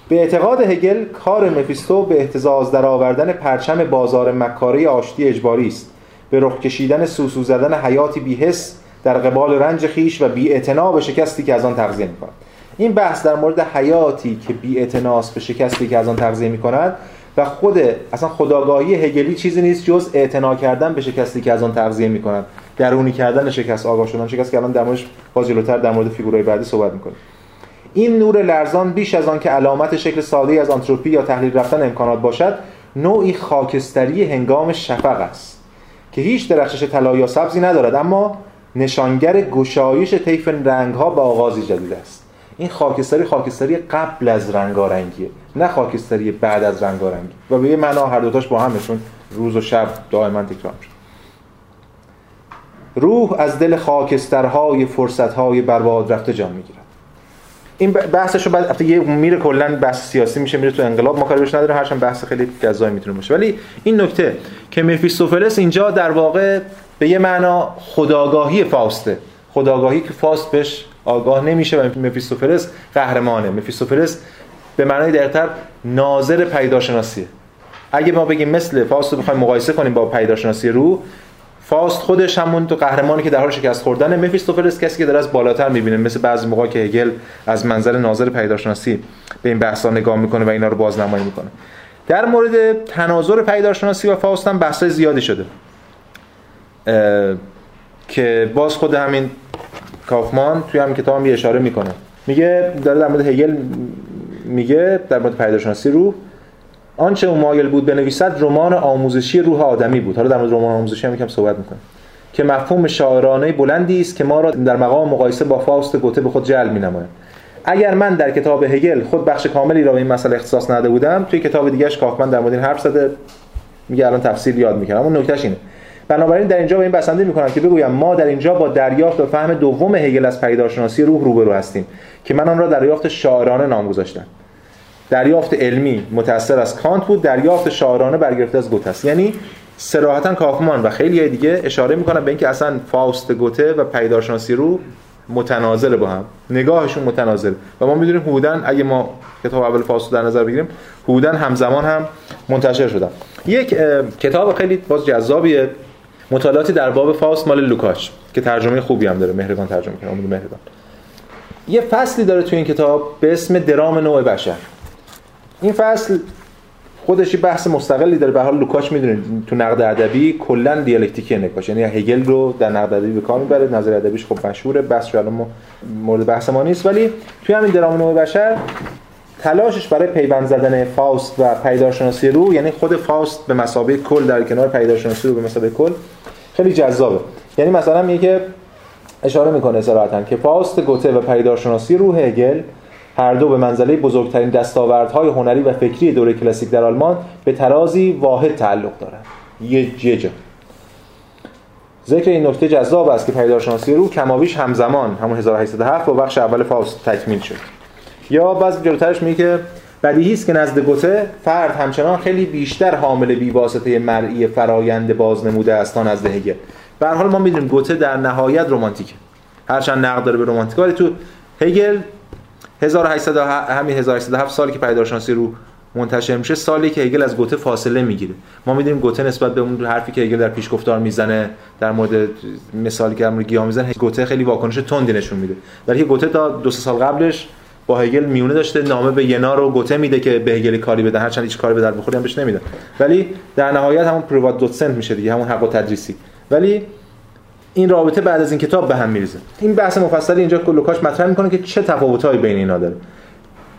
Speaker 1: به اعتقاد هگل کار مفیستو به احتزاز در آوردن پرچم بازار مکاره آشتی اجباری است. به رخ کشیدن سوسو زدن حیاتی بیهس در قبال رنج خیش و بی به شکستی که از آن تغذیه می‌کند. این بحث در مورد حیاتی که بی به شکستی که از آن تغذیه می‌کند و خود اصلا خداگاهی هگلی چیزی نیست جز اعتنا کردن به شکستی که از آن تغذیه می‌کند. درونی کردن شکست آگاه شدن شکست که الان در موردش در مورد فیگورهای بعدی صحبت می‌کنه این نور لرزان بیش از آن که علامت شکل ساده از آنتروپی یا تحلیل رفتن امکانات باشد نوعی خاکستری هنگام شفق است که هیچ درخشش طلا یا سبزی ندارد اما نشانگر گشایش طیف رنگها به آغازی جدید است. این خاکستری خاکستری قبل از رنگارنگیه نه خاکستری بعد از رنگارنگی. و به یه معنا هر دوتاش با همشون روز و شب دائما تکرار میشه. روح از دل خاکسترهای فرصتهای برباد رفته جان می‌گیرد. این بحثش رو بعد یه میره کلا بحث سیاسی میشه میره تو انقلاب ما کاری بهش نداره هرچند بحث خیلی جذابی می‌تونه باشه. ولی این نکته که مفیستوفلس اینجا در واقع به یه معنا خداگاهی فاسته. خداگاهی که فاست بهش آگاه نمیشه و مفیستوفلس قهرمانه. مفیستوفلس به معنای دقیقتر ناظر پیداشناسیه. اگه ما بگیم مثل فاست رو بخوایم مقایسه کنیم با پیداشناسی روح فاست خودش همون تو قهرمانی که در حال شکست خوردن مفیستوفلس کسی که در از بالاتر می‌بینه مثل بعضی موقع که هگل از منظر ناظر پیداشناسی به این بحثا نگاه می‌کنه و اینا رو بازنمایی می‌کنه. در مورد تناظر پیداشناسی و فاست هم بحث زیادی شده. که باز خود همین کافمان توی همین کتاب هم اشاره می‌کنه. میگه داره در مورد هگل میگه در مورد پیداشناسی روح آنچه اون مایل بود بنویسد رمان آموزشی روح آدمی بود. حالا در مورد رمان آموزشی هم یکم صحبت می‌کنه که مفهوم شاعرانه بلندی است که ما را در مقام مقایسه با فاست گوته به خود جلب مینماید. اگر من در کتاب هگل خود بخش کاملی را به این مسئله اختصاص نداده بودم توی کتاب دیگهش کافمن در مورد این حرف زده میگه الان تفصیل یاد می‌کنم اون نکتهش اینه. بنابراین در اینجا به این بسنده می‌کنم که بگویم ما در اینجا با دریافت و فهم دوم هگل از پیداشناسی روح روبرو هستیم که من آن را دریافت شاعرانه نام گذاشتم. دریافت علمی متأثر از کانت بود دریافت شاعرانه برگرفته از گوته است. یعنی صراحتا کافمان و خیلی دیگه اشاره می‌کنن به اینکه اصلا فاوست گوته و پیداشناسی رو متناظر با هم. نگاهشون متناظر. و ما می‌دونیم حدوداً اگه ما کتاب اول فاوست در نظر بگیریم حدوداً همزمان هم منتشر شدن. یک کتاب خیلی باز جذابیه. مطالعاتی در باب فاوست مال لوکاچ که ترجمه خوبی هم داره مهرگان ترجمه کرده مهرگان. یه فصلی داره تو این کتاب به اسم درام نوع بشر. این فصل خودش بحث مستقلی داره. به حال لوکاچ می‌دونید تو نقد ادبی کلا دیالکتیکی نگاش یعنی هگل رو در نقد ادبی به کار می‌بره. نظر ادبیش خب مشهوره. بس الان مورد بحث ما نیست. ولی توی همین درام نوع بشر تلاشش برای پیوند زدن فاست و پیدارشناسی رو یعنی خود فاست به مسابقه کل در کنار پیدارشناسی رو به مسابقه کل خیلی جذابه. یعنی مثلا میگه اشاره می‌کنه صراحتا که فاست گوته و پیدارشناسی روح هگل هر دو به منزله بزرگترین دستاوردهای هنری و فکری دوره کلاسیک در آلمان به ترازی واحد تعلق دارند. یه جا. ذکر این نکته جذاب است که پیدارشناسی رو کماویش همزمان همون 1807 با بخش اول فاست تکمیل شد. یا بعضی جلوترش میگه که بدیهی است که نزد گوته فرد همچنان خیلی بیشتر حامل بیواسطه مرئی فرایند بازنموده است تا نزد هگل. به حال ما می‌دونیم گوته در نهایت رمانتیکه. هرچند نقد داره به رمانتیک ولی تو هگل 1800 همین 1807 سالی که پیدارشناسی رو منتشر میشه سالی که هگل از گوته فاصله می‌گیره. ما می‌دونیم گوته نسبت به اون حرفی که هگل در پیشگفتار می‌زنه در مورد مثالی که امروز گیاه می‌زنه گوته خیلی واکنش تندی نشون میده. ولی گوته تا دو سال قبلش با هگل میونه داشته نامه به ینا رو گوته میده که به هگل کاری بده. هرچند هیچ کاری به در بخوری هم بهش نمیده. ولی در نهایت همون پروات دوسنت میشه دیگه همون حق و تدریسی. ولی این رابطه بعد از این کتاب به هم میریزه. این بحث مفصلی اینجا لوکاش مطرح می‌کنه که چه تفاوتایی بین اینا داره.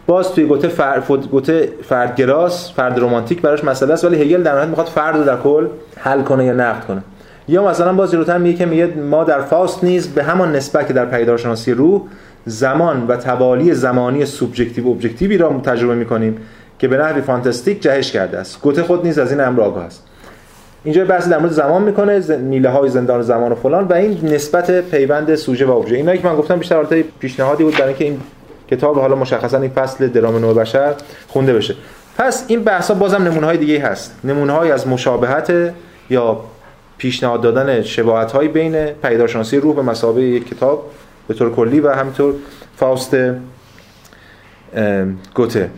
Speaker 1: باز توی گوته فرد گوته فردگراست فرد رمانتیک براش مسئله است ولی هگل در نهایت می‌خواد فرد رو در کل حل کنه یا نقد کنه. یا مثلا باز جلوتر میگه که میگه ما در فاوست نیز به همان نسبت که در پیدارشناسی روح زمان و توالی زمانی سوبژکتیو objective ی را تجربه می‌کنیم که به نحوی فانتاستیک جهش کرده است. گوته خود نیز از این امر آگاه است. اینجا بحث در مورد زمان می‌کنه میله های زندان زمان و فلان و این نسبت پیوند سوژه و ابژه. اینایی که من گفتم بیشتر حالت پیشنهادی بود برای اینکه این کتاب حالا مشخصا این فصل درام نو بشر خونده بشه. پس این بحثا بازم نمونه های دیگه هست. نمونه های از مشابهت یا پیشنهاد دادن شباهت های بین پیداشناسی روح به مسابقه یک کتاب به طور کلی و همینطور فاست گوته.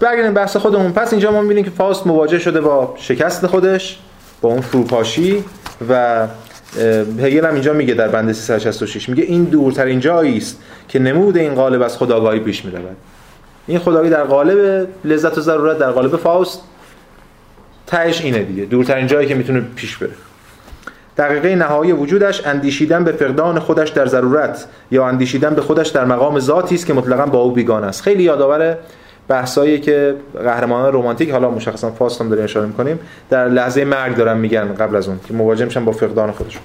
Speaker 1: برگردیم بحث خودمون پس اینجا ما می‌بینیم که فاست مواجه شده با شکست خودش با اون فروپاشی و هگل هم اینجا میگه در بند 366 میگه این دورترین جایی است که نمود این قالب از خداگاهی پیش می‌رود. این خداگاهی در قالب لذت و ضرورت در قالب فاست تهش اینه دیگه. دورترین جایی که می‌تونه پیش بره. دقیقه نهایی وجودش اندیشیدن به فقدان خودش در ضرورت یا اندیشیدن به خودش در مقام ذاتی است که مطلقا با او بیگانه است. خیلی یادآور بحثایی که قهرمانان رمانتیک حالا مشخصا فاست هم داریم اشاره می‌کنیم در لحظه مرگ دارن میگن قبل از اون که مواجه میشن با فقدان خودشون.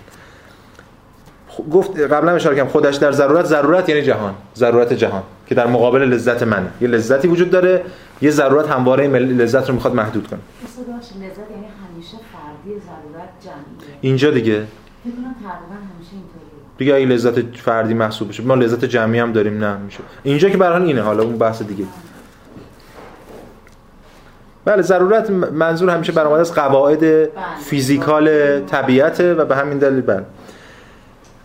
Speaker 1: گفت قبلا اشاره کردم خودش در ضرورت ضرورت یعنی جهان ضرورت جهان که در مقابل لذت منه. یه لذتی وجود داره یه ضرورت همواره لذت رو می‌خواد محدود کنه.
Speaker 2: لذت یعنی همیشه فردی ضرورت جمعیه.
Speaker 1: اینجا دیگه.
Speaker 2: فکر کنم تقریبا همیشه اینطوریه
Speaker 1: دیگه اگه لذت فردی محسوب بشه ما لذت جمعی هم داریم نه میشه. اینجا که برای اینه حالا اون بحث دیگه. بله ضرورت منظور همیشه برآمده از قواعد
Speaker 2: بله.
Speaker 1: فیزیکال طبیعته و به همین دلیل بله.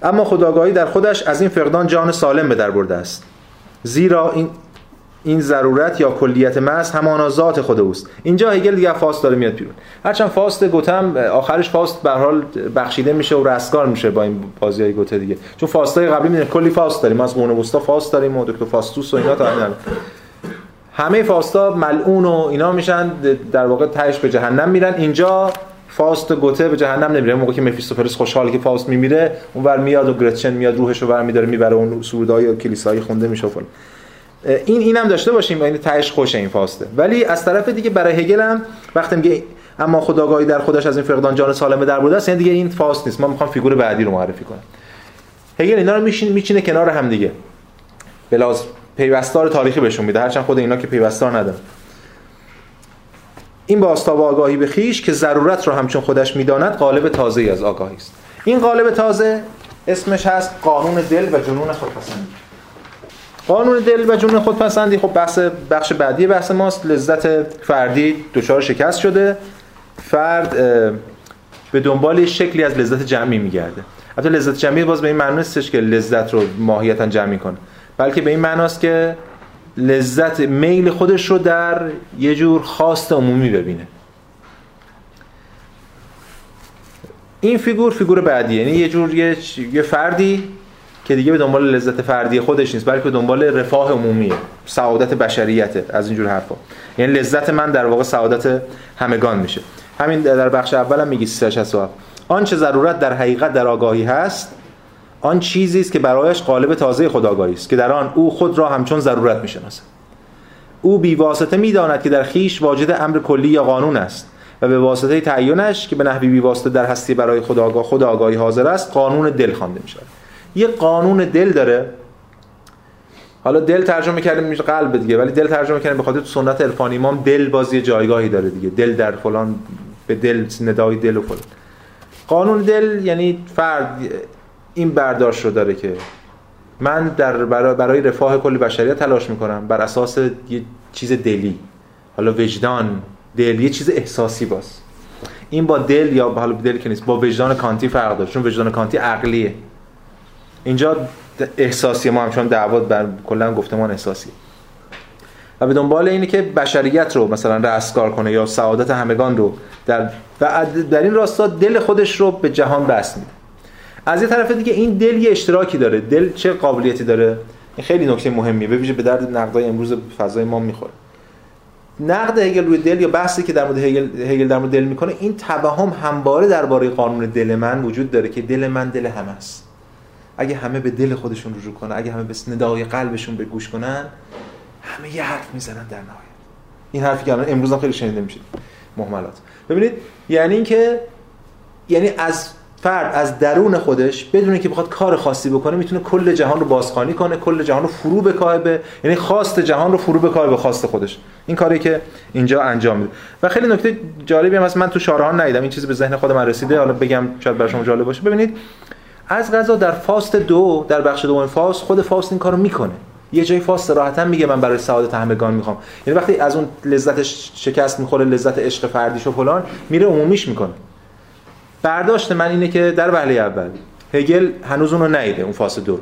Speaker 1: اما خداگاهی در خودش از این فقدان جان سالم به در برده است. زیرا این این ضرورت یا کلیت محض همانا ذات خود اوست. اینجا هگل دیگه فاست داره میاد بیرون. هرچند فاست گوتم آخرش فاست به حال بخشیده میشه و رستگار میشه با این بازی های گوته دیگه. چون فاستای قبلی می‌دونید کلی فاست داریم. از قرون وسطا فاست داریم و دکتر فاستوس و اینا تا همه فاستا ملعون و اینا میشن در واقع تهش به جهنم میرن. اینجا فاست گوته به جهنم نمیره. موقعی که مفیستوفلس خوشحاله که فاست میمیره اونور میاد و گرتچن میاد روحشو برمیداره می‌بره اون سرودای و کلیسایی خونده میشه فلان. این اینم داشته باشیم یعنی تهش خوشه این فاسته. ولی از طرف دیگه برای هگل هم وقتی میگه اما خداگاهی در خودش از این فقدان جان سالمه در بوده است یعنی دیگه این فاست نیست. ما می‌خوام فیگور بعدی رو معرفی کنم. هگل اینا رو میشین میچینه کنار هم دیگه. بلاز پیوستار تاریخی بهشون میده. هرچند خود اینا که پیوستار نداره این باستاب آگاهی به خیش که ضرورت رو همچون خودش می‌داند قالب تازه از آگاهی است. این قالب تازه اسمش هست قانون دل و جنون خودپسندی. قانون دل و جنون خودپسندی خب بحث بخش بعدی بحث ماست. لذت فردی دچار شکست شده. فرد به دنبال شکلی از لذت جمعی میگرده. حتی لذت جمعی باز به این معنی نیستش که لذت رو ماهیتا جمعی کنه. بلکه به این معناست که لذت میل خودش رو در یه جور خواست عمومی ببینه. این فیگور فیگور بعدی یعنی یه جور یه, یه فردی که دیگه به دنبال لذت فردی خودش نیست بلکه به دنبال رفاه عمومیه. سعادت بشریته. از اینجور حرفا. یعنی لذت من در واقع سعادت همگان میشه. همین در بخش اول هم میگی 367 آنچه ضرورت در حقیقت در آگاهی هست آن چیزی است که برایش قالب تازه خداگاهی است که در آن او خود را همچون ضرورت می‌شناسد. او بی واسطه می‌داند که در خیش واجد امر کلی یا قانون است و به واسطه تعینش که به نحوی بی واسطه در هستی برای خداگاه خداگاهی حاضر است قانون دل خوانده میشه یه قانون دل داره. حالا دل ترجمه کردیم میشه قلب دیگه ولی دل ترجمه کردیم به خاطر تو سنت عرفانی. امام دل بازی جایگاهی داره دیگه. دل در فلان به دل ندای دل و فلان. قانون دل یعنی فرد این برداشت رو داره که من در برای رفاه کل بشریت تلاش می‌کنم بر اساس یه چیز دلی. حالا وجدان دل یه چیز احساسی باز. این با دل یا حالا دل که نیست با وجدان کانتی فرق داره چون وجدان کانتی عقلیه. اینجا احساسی ما همچون دعوت بر کلا گفتمان احساسی. و به دنبال اینه که بشریت رو مثلا رستگار کنه یا سعادت همگان رو در و در این راستا دل خودش رو به جهان بس میده. از یه طرف دیگه این دل یه اشتراکی داره. دل چه قابلیتی داره؟ این خیلی نکته مهمیه. به ویژه به درد نقدای امروز فضای ما می‌خوره. نقد هگل روی دل یا بحثی که در مورد هگل, هگل در مورد دل می‌کنه این توهم همواره درباره قانون دل من وجود داره که دل من دل همه است. اگه همه به دل خودشون رجوع کنن اگه همه به ندای قلبشون به گوش کنن همه یه حرف می‌زنن در نهایت. این حرفی که امروز هم خیلی شنیده میشه مهملات ببینید یعنی اینکه یعنی از فرد از درون خودش بدون اینکه بخواد کار خاصی بکنه می‌تونه کل جهان رو بازخوانی کنه کل جهان رو فرو بکاه به یعنی خواست جهان رو فرو بکاه به خواست خودش. این کاری که اینجا انجام میده. و خیلی نکته جالبی هم هست. من تو شارهان ندیدم. این چیزی به ذهن خود من رسیده حالا بگم شاید برای شما جالب باشه. ببینید از غذا در فاست دو در بخش دوم فاست خود فاست این کارو می‌کنه. یه جای فاست راحتا میگه من برای سعادت همگان می‌خوام. یعنی وقتی از اون لذتش شکست می‌خوره لذت عشق فردیش و فلان میره عمومیش می‌کنه. برداشت من اینه که در وهله اول هگل هنوز اون رو نیده اون فاز دو.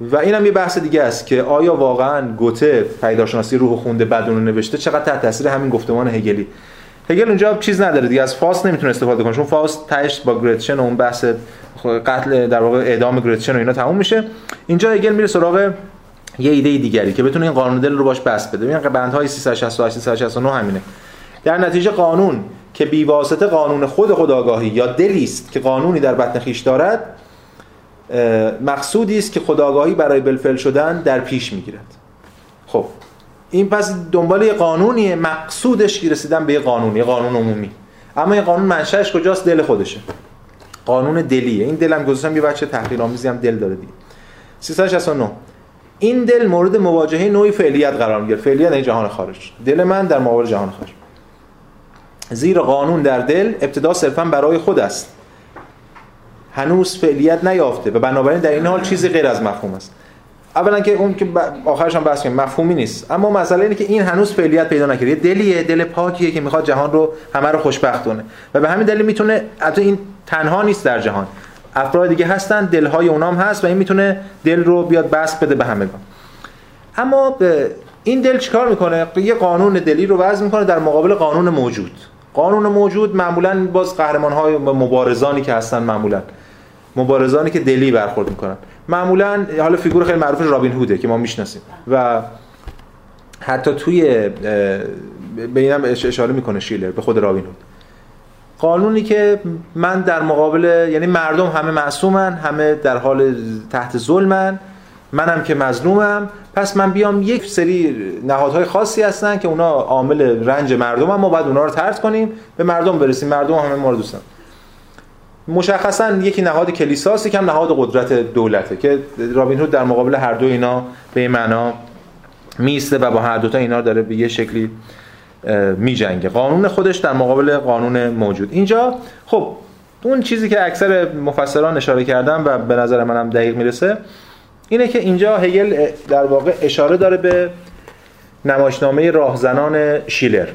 Speaker 1: و اینم یه بحث دیگه است که آیا واقعا گوته پیداشناسی روح خونده بعد اون نوشته چقدر تحت تاثیر همین گفتمان هگلی؟ هگل اونجا چیز نداره دیگه از فاست نمی‌تونه استفاده کنه چون فاست تهش با گرتشن و اون بحث قتل در واقع اعدام گرتشن و اینا تموم میشه. اینجا هگل میره سراغ یه ایده دیگری که بتونه این قانون دل رو باش بس بده. ببین بندهای 368 369 همینه. در نتیجه قانون که بیواسطه قانون خود خداگاهی یا دلی است که قانونی در بطن خیش دارد مقصودی است که خداگاهی برای بالفعل شدن در پیش می‌گیرد. خب این پس دنبال یه قانونیه مقصودش رسیدن به یه قانون یه قانون عمومی. اما این قانون منشأش کجاست؟ دل خودشه. قانون دلیه. این دلم گذاشتم یه بچه تحقیرآمیزی هم دل داره دیگه. 369 این دل مورد مواجهه نوعی فعلیت قرار می‌گیره. فعلیت این جهان خارج. دل من در مقابل جهان خارج. زیر قانون در دل ابتدا صرفا برای خود است. هنوز فعلیت نیافته و بنابراین در این حال چیزی غیر از مفهوم است. اولا که اون که آخرش هم بحث مفهومی نیست. اما مسئله اینه که این هنوز فعلیت پیدا نکرده. یه دلیه دل پاکیه که می‌خواد جهان رو همه رو خوشبخت کنه. و به همین دلیل می‌تونه البته این تنها نیست در جهان. افراد دیگه هستن دلهای اونام هست و این می‌تونه دل رو بیاد بست بده به همگان. اما به این دل چیکار می‌کنه؟ یه قانون دلی رو وضع می‌کنه در مقابل قانون موجود. قانون موجود معمولا باز قهرمان های مبارزانی که هستن معمولا مبارزانی که دلی برخورد می‌کنن. معمولا حالا فیگور خیلی معروف رابین هوده که ما می‌شناسیم و حتی توی به اینم اشاره می‌کنه شیلر به خود رابین هود. قانونی که من در مقابل یعنی مردم همه معصومن همه در حال تحت ظلمن منم که مظلومم. پس من بیام یک سری نهادهای خاصی هستن که اونا عامل رنج مردم هم ما باید اونا رو ترد کنیم. به مردم برسیم. مردم همه ما رو مشخصا یکی نهاد کلیساست یکم نهاد قدرت دولته که رابین هود در مقابل هر دو اینا به این معنا میسته و با هر دو تا اینا داره به یه شکلی میجنگه. قانون خودش در مقابل قانون موجود. اینجا خب اون چیزی که اکثر مفسران اشاره کردن و به نظر منم دقیق می‌رسه اینه که اینجا هگل در واقع اشاره داره به نمایشنامه راهزنان شیلر.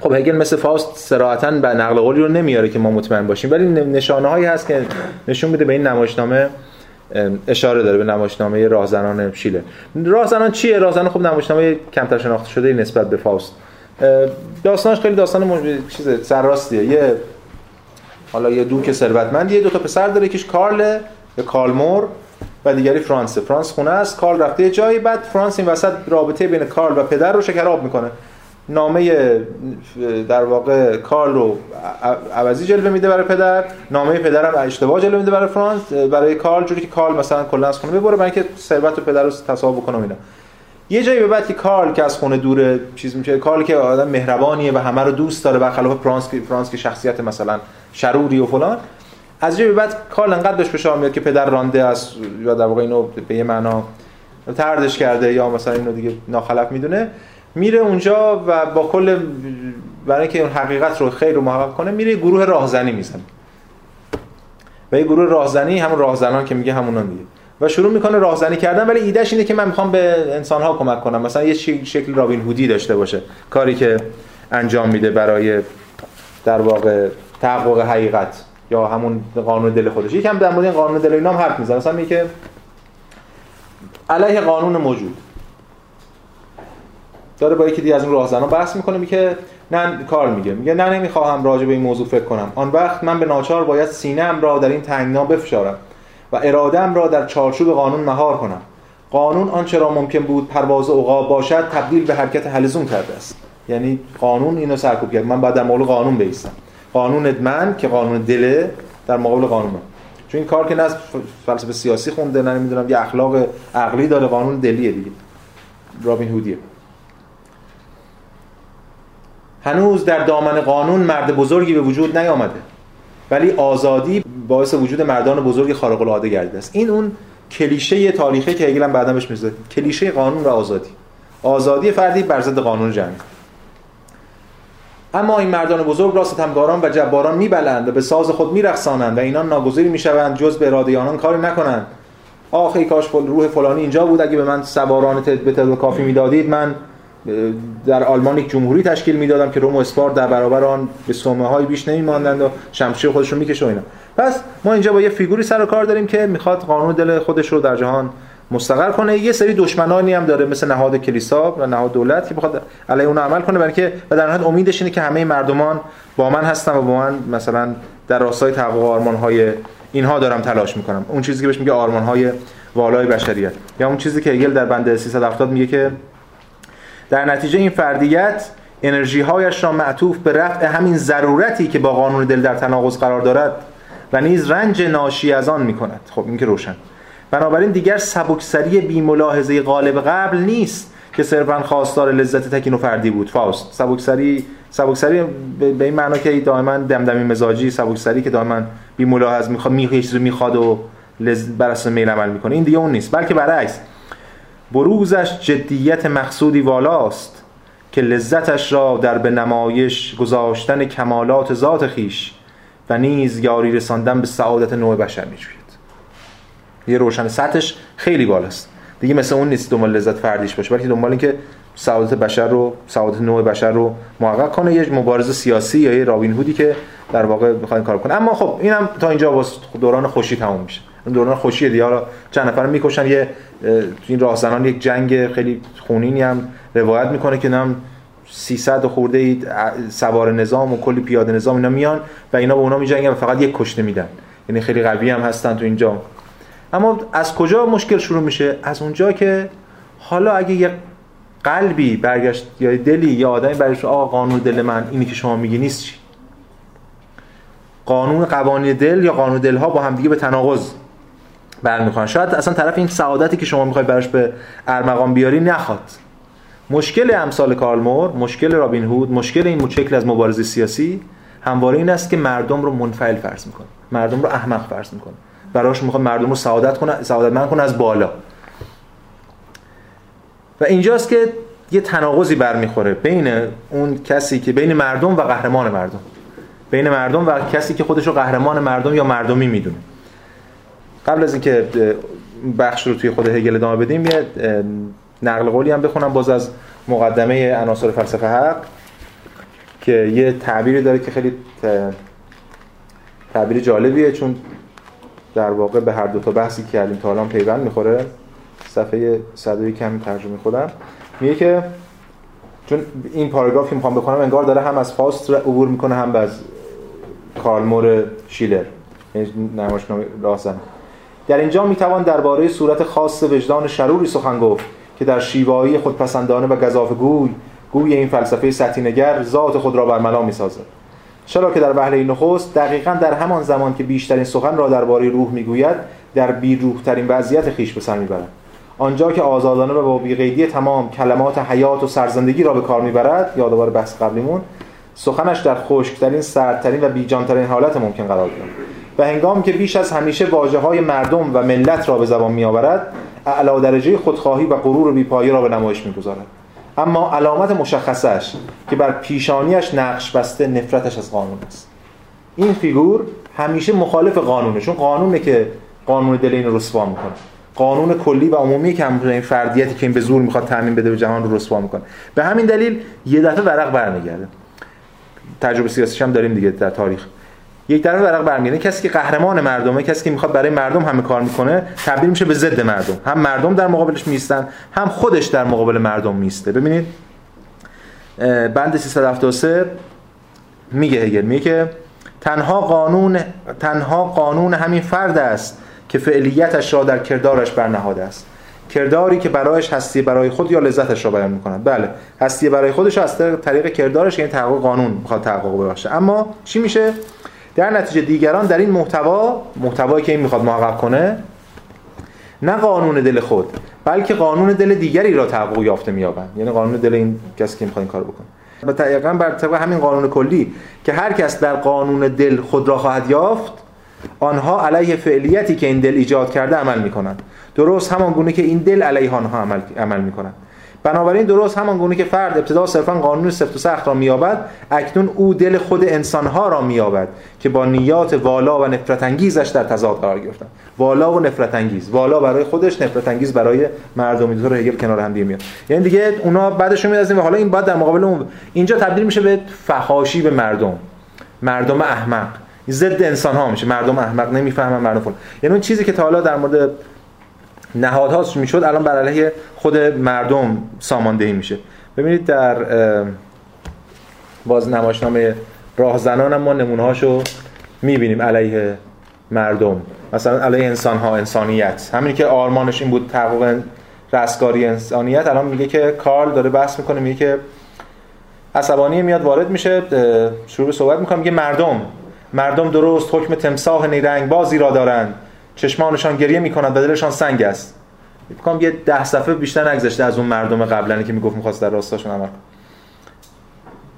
Speaker 1: خب هگل مثل فاست سراحتا به نقل قولی رو نمیاره که ما مطمئن باشیم ولی نشانه هایی هست که نشون میده به این نمایشنامه اشاره داره به نمایشنامه راهزنان شیلر. راهزنان چیه؟ راهزنان خب نمایشنامه کمتر شناخته شده نسبت به فاست. داستانش خیلی داستان. چیز سرراستیه. یه حالا یه دوک ثروتمندیه دو تا پسر داره یکیش کارل یا کالمور دیگری فرانسه فرانس خونه است کارل رفته جایی بعد فرانس این وسط رابطه بین کارل و پدر رو شکراب می‌کنه. نامه در واقع کارل رو عوضی جلوه میده برای پدر نامه پدرم اشتباه جلوه میده برای فرانس برای کارل جوری که کارل مثلا کلا از خونه ببره برای اینکه ثروت پدر رو تصاحب بکنه اینا. یه جایی به بعد که کارل که از خونه دور چیز میشه کارل که آدم مهربانیه و همه رو دوست داره برخلاف فرانس که فرانس که شخصیت مثلا شروری و فلان از به بعد کارل انقدر بهش فشار میاد که پدر رانده از یا در واقع اینو به یه معنا تردش کرده یا مثلا اینو دیگه ناخلف می‌دونه میره اونجا و با کل برای اینکه اون حقیقت رو خیر رو محقق کنه میره گروه راهزنی می‌زنه. و یه گروه راهزنی همون راهزنان که میگه همونا دیگه. و شروع می‌کنه راهزنی کردن ولی ایدهش اینه که من می‌خوام به انسان ها کمک کنم. مثلا یه شکل رابین هودی داشته باشه. کاری که انجام میده برای در واقع تحقق حقیقت. یا همون قانون دل خودش. یکم در مورد این قانون دل اینا هم حرف می‌زنه مثلا میگه علیه قانون موجود. داره با یکی دیگه از اون راهزنان بحث می‌کنه میگه نه کار میگه. میگه نه نمی‌خواهم راجع به این موضوع فکر کنم. آن وقت من به ناچار باید سینه‌ام را در این تنگنا بفشارم و ارادم را در چارچوب قانون مهار کنم. قانون آنچه را ممکن بود پرواز عقاب باشد تبدیل به حرکت حلزون کرده است. یعنی قانون اینو سرکوب کرد. من باید در قانون بیستم. قانون من که قانون دله در مقابل قانون من. چون این کار که نه فلسفه سیاسی خونده نه نمی‌دونم یه اخلاق عقلی داره قانون دلیه دیگه. رابین هودیه. هنوز در دامن قانون مرد بزرگی به وجود نیامده. ولی آزادی باعث وجود مردان بزرگ خارق العاده گردیده است. این اون کلیشه تاریخی که هگل هم بعدا بهش کلیشه قانون و آزادی. آزادی فردی بر ضد قانون جمعی اما این مردان بزرگ را ستمگاران و جباران میبلند و به ساز خود میرقصانند و اینان ناگزیری می‌شوند جز به اراده آنان کاری نکنند. آخ کاش روح فلانی اینجا بود. اگه به من سواران به تعداد کافی می‌دادید من در آلمان یک جمهوری تشکیل می‌دادم که روم و اسپار در برابر آن به سومه های بیش نمیماندند و شمشیر خودشون می‌کشه و اینا پس ما اینجا با یه فیگوری سر و کار داریم که می‌خواد قانون دل خودش رو در جهان مستقر کنه. یه سری دشمنانی هم داره مثل نهاد کلیسا و نهاد دولت که بخواد علیه اون عمل کنه. برای که و در نهایت امیدش اینه که همه مردمان با من هستن و با من مثلا در راستای تحقق آرمان های اینها دارم تلاش می‌کنم. اون چیزی که بهش میگه آرمان های والای بشریت. یا اون چیزی که هگل در بند 370 میگه که در نتیجه این فردیت انرژی هایش را معطوف به رفع همین ضرورتی که با قانون دل در تناقض قرار دارد و نیز رنج ناشی از آن می کند خب این که روشن. بنابراین دیگر سبکسری بی ملاحظه غالب قبل نیست که صرفا خواستار لذت تکین و فردی بود. فاست سبکسری سبکسری به این معنا که دائما دمدمی مزاجی سبکسری که دائما بی ملاحظ می‌خواد می چیزی می‌خواد و لذت بر اساس میل عمل می‌کنه. این دیگه اون نیست. بلکه برعکس. بروزش جدیت مقصودی والاست که لذتش را در به نمایش گذاشتن کمالات ذات خیش و نیز یاری رساندن به سعادت نوع بشر میجوید یه روشن سطحش خیلی بالاست. دیگه مثل اون نیست دنبال لذت فردیش باشه بلکه دنبال اینکه سعادت بشر رو سعادت نوع بشر رو محقق کنه یه مبارزه سیاسی یا یه رابین هودی که در واقع بخواین کار کنه. اما خب اینم تا اینجا واسه دوران خوشی تموم میشه. دوران خوشی دیگه. حالا چند نفر می‌کشن یه این راهزنان یک جنگ خیلی خونینی هم روایت می‌کنه که نم 300 خورده ای سوار نظام و کلی پیاده نظام اینا میان و اینا به اونا میجنگن فقط یک کشته میدن. یعنی خیلی قوی هم هستن تو اینجا. اما از کجا مشکل شروع میشه؟ از اونجا که حالا اگه یه قلبی برگشت یا دلی یا آدمی برگشت آقا قانون دل من اینی که شما میگی نیست چی؟ قانون قوانین دل یا قانون دل ها با هم دیگه به تناقض برمیخوان شاید اصلا طرف این سعادتی که شما می‌خواید براش به ارمغان بیاری نخواد. مشکل امثال کارل مور مشکل رابین هود مشکل این شکل از مبارزه سیاسی همواره این است که مردم رو منفعل فرض می‌کنه. مردم رو احمق فرض می‌کنه. براش می‌خواد مردم رو سعادت کنه سعادتمند کنه از بالا. و اینجاست که یه تناقضی برمیخوره بین اون کسی که بین مردم و قهرمان مردم. بین مردم و کسی که خودش رو قهرمان مردم یا مردمی می‌دونه. قبل از اینکه بخش رو توی خود هگل ادامه بدیم یه نقل قولی هم بخونم باز از مقدمه عناصر فلسفه حق که یه تعبیری داره که خیلی تعبیر جالبیه چون در واقع به هر دو تا بحثی که کردیم تا الان پیوند می‌خوره صفحه 101 کمی ترجمه خودم. میگه که چون این پاراگرافی می‌خوام بکنم انگار داره هم از فاست عبور می‌کنه هم از کارلمور شیلر. یعنی نمایشنامه راهزن در اینجا می‌توان درباره صورت خاص وجدان شروری سخن گفت که در شیوایی خودپسندانه و گزافه گوی این فلسفه سطینگر ذات خود را برملا می‌سازد. چرا که در وهله نخست دقیقا در همان زمان که بیشترین سخن را درباره روح می‌گوید در بیروح ترین وضعیت خیش به سر می‌برد. آنجا که آزادانه و با بیقیدی تمام کلمات حیات و سرزندگی را به کار می‌برد یادآور بحث قبلیمون سخنش در خشکترین سردترین و بیجانترین حالت ممکن قرار گرفت و هنگامی که بیش از همیشه واجه های مردم و ملت را به زبان میآورد اعلی درجه خودخواهی و غرور بیپایه را به نمایش می‌گذارد. اما علامت مشخصش که بر پیشانیش نقش بسته نفرتش از قانون است. این فیگور همیشه مخالف قانونه چون قانونه که قانون دل این رسوا می‌کنه. قانون کلی و عمومی که این فردیتی که این به زور می‌خواد تامین بده به جهان رو رسوا می‌کنه. به همین دلیل یه دفعه ورق برمیگرده. تجربه سیاسیش هم داریم دیگه در تاریخ. یک طرف ورق برمیگرده کسی که قهرمان مردمه کسی که می‌خواد برای مردم همه کار می‌کنه تبدیل میشه به ضد مردم. هم مردم در مقابلش میستن هم خودش در مقابل مردم میسته ببینید بند 373 میگه هگل میگه که تنها قانون تنها قانون همین فرد است که فعلیتش را در کردارش برنهاده است. کرداری که برایش هستی برای خود یا لذتش را بیان می‌کند. بله هستی برای خودش از طریق کردارش یعنی تحقق قانون می‌خواد تحقق ببخشه. اما چی میشه؟ در نتیجه دیگران در این محتوا محتوایی که این می‌خواد محقق کنه نه قانون دل خود بلکه قانون دل دیگری را تحقق یافته مییابند. یعنی قانون دل این کسی که می‌خواد این کار بکنه. و دقیقا بر طبق همین قانون کلی که هر کس در قانون دل خود را خواهد یافت آنها علیه فعلیتی که این دل ایجاد کرده عمل می‌کنند. درست همان گونه که این دل علیه آنها عمل, عمل می‌کنند بنابراین درست همان گونه که فرد ابتدا صرفا قانون سفت و سخت را مییابد اکنون او دل خود انسانها را مییابد که با نیات والا و نفرت انگیزش در تضاد قرار گرفتن. والا و نفرت انگیز والا برای خودش نفرت انگیز برای مردم. رو هگل کنار هم میاد. یعنی دیگه اونا بعدش میاد و حالا این بعد در مقابل اون اینجا تبدیل میشه به فحاشی به مردم. مردم احمق. ضد انسان ها میشه. مردم احمق. نمی‌فهمن مردم فلان. یعنی اون چیزی که تا حالا در مورد نهادها می‌شد؟ الان بر علیه خود مردم ساماندهی میشه. ببینید در باز نمایشنامه راهزنان ما نمونه هاشو می‌بینیم علیه مردم. مثلا علیه انسان ها انسانیت. همینی که آرمانش این بود تحقق رستگاری انسانیت الان میگه که کارل داره بحث می‌کنه میگه که عصبانی میاد وارد میشه شروع به صحبت می‌کنه میگه مردم مردم درست حکم تمساح نیرنگ بازی را دارند. چشمانشان گریه می‌کنند و دلشان سنگ است. میگم یه ده صفحه بیشتر نگذشته از اون مردم قبلنی که می‌گفت می‌خواست در راستاشون عمل کنه.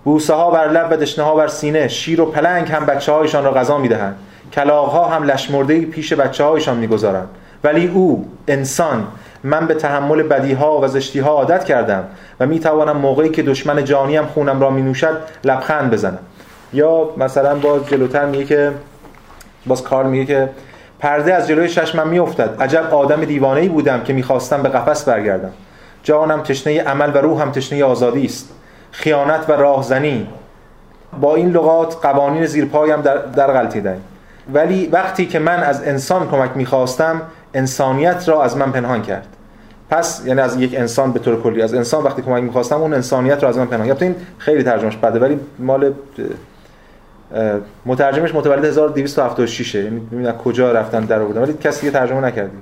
Speaker 1: بوسه ها بر لب و دشنه ها بر سینه شیر و پلنگ هم بچه هایشان را غذا می‌دهند. کلاغ ها هم لشمرده پیش بچه هایشان می‌گذارند. ولی او انسان من به تحمل بدی ها و زشتی ها عادت کردم و می توانم موقعی که دشمن جانیم خونم را می نوشد لبخند بزنم. یا مثلا باز جلوتر میگه که باز کار میگه که پرده از جلوی چشمم میافتد. عجب آدم دیوانه ای بودم که می‌خواستم به قفس برگردم. جانم تشنه عمل و روحم تشنه آزادی است. خیانت و راهزنی. با این لغات قوانین زیرپایم در, در غلطیدن. ولی وقتی که من از انسان کمک می‌خواستم انسانیت را از من پنهان کرد. پس یعنی از یک انسان به طور کلی. از انسان وقتی کمک می‌خواستم اون انسانیت را از من پنهان کرد. این خیلی ترجمهش بده ولی مال مترجمش متولد 1276 یعنی ببین کجا رفتن در آوردن ولی کسی که ترجمه نکردی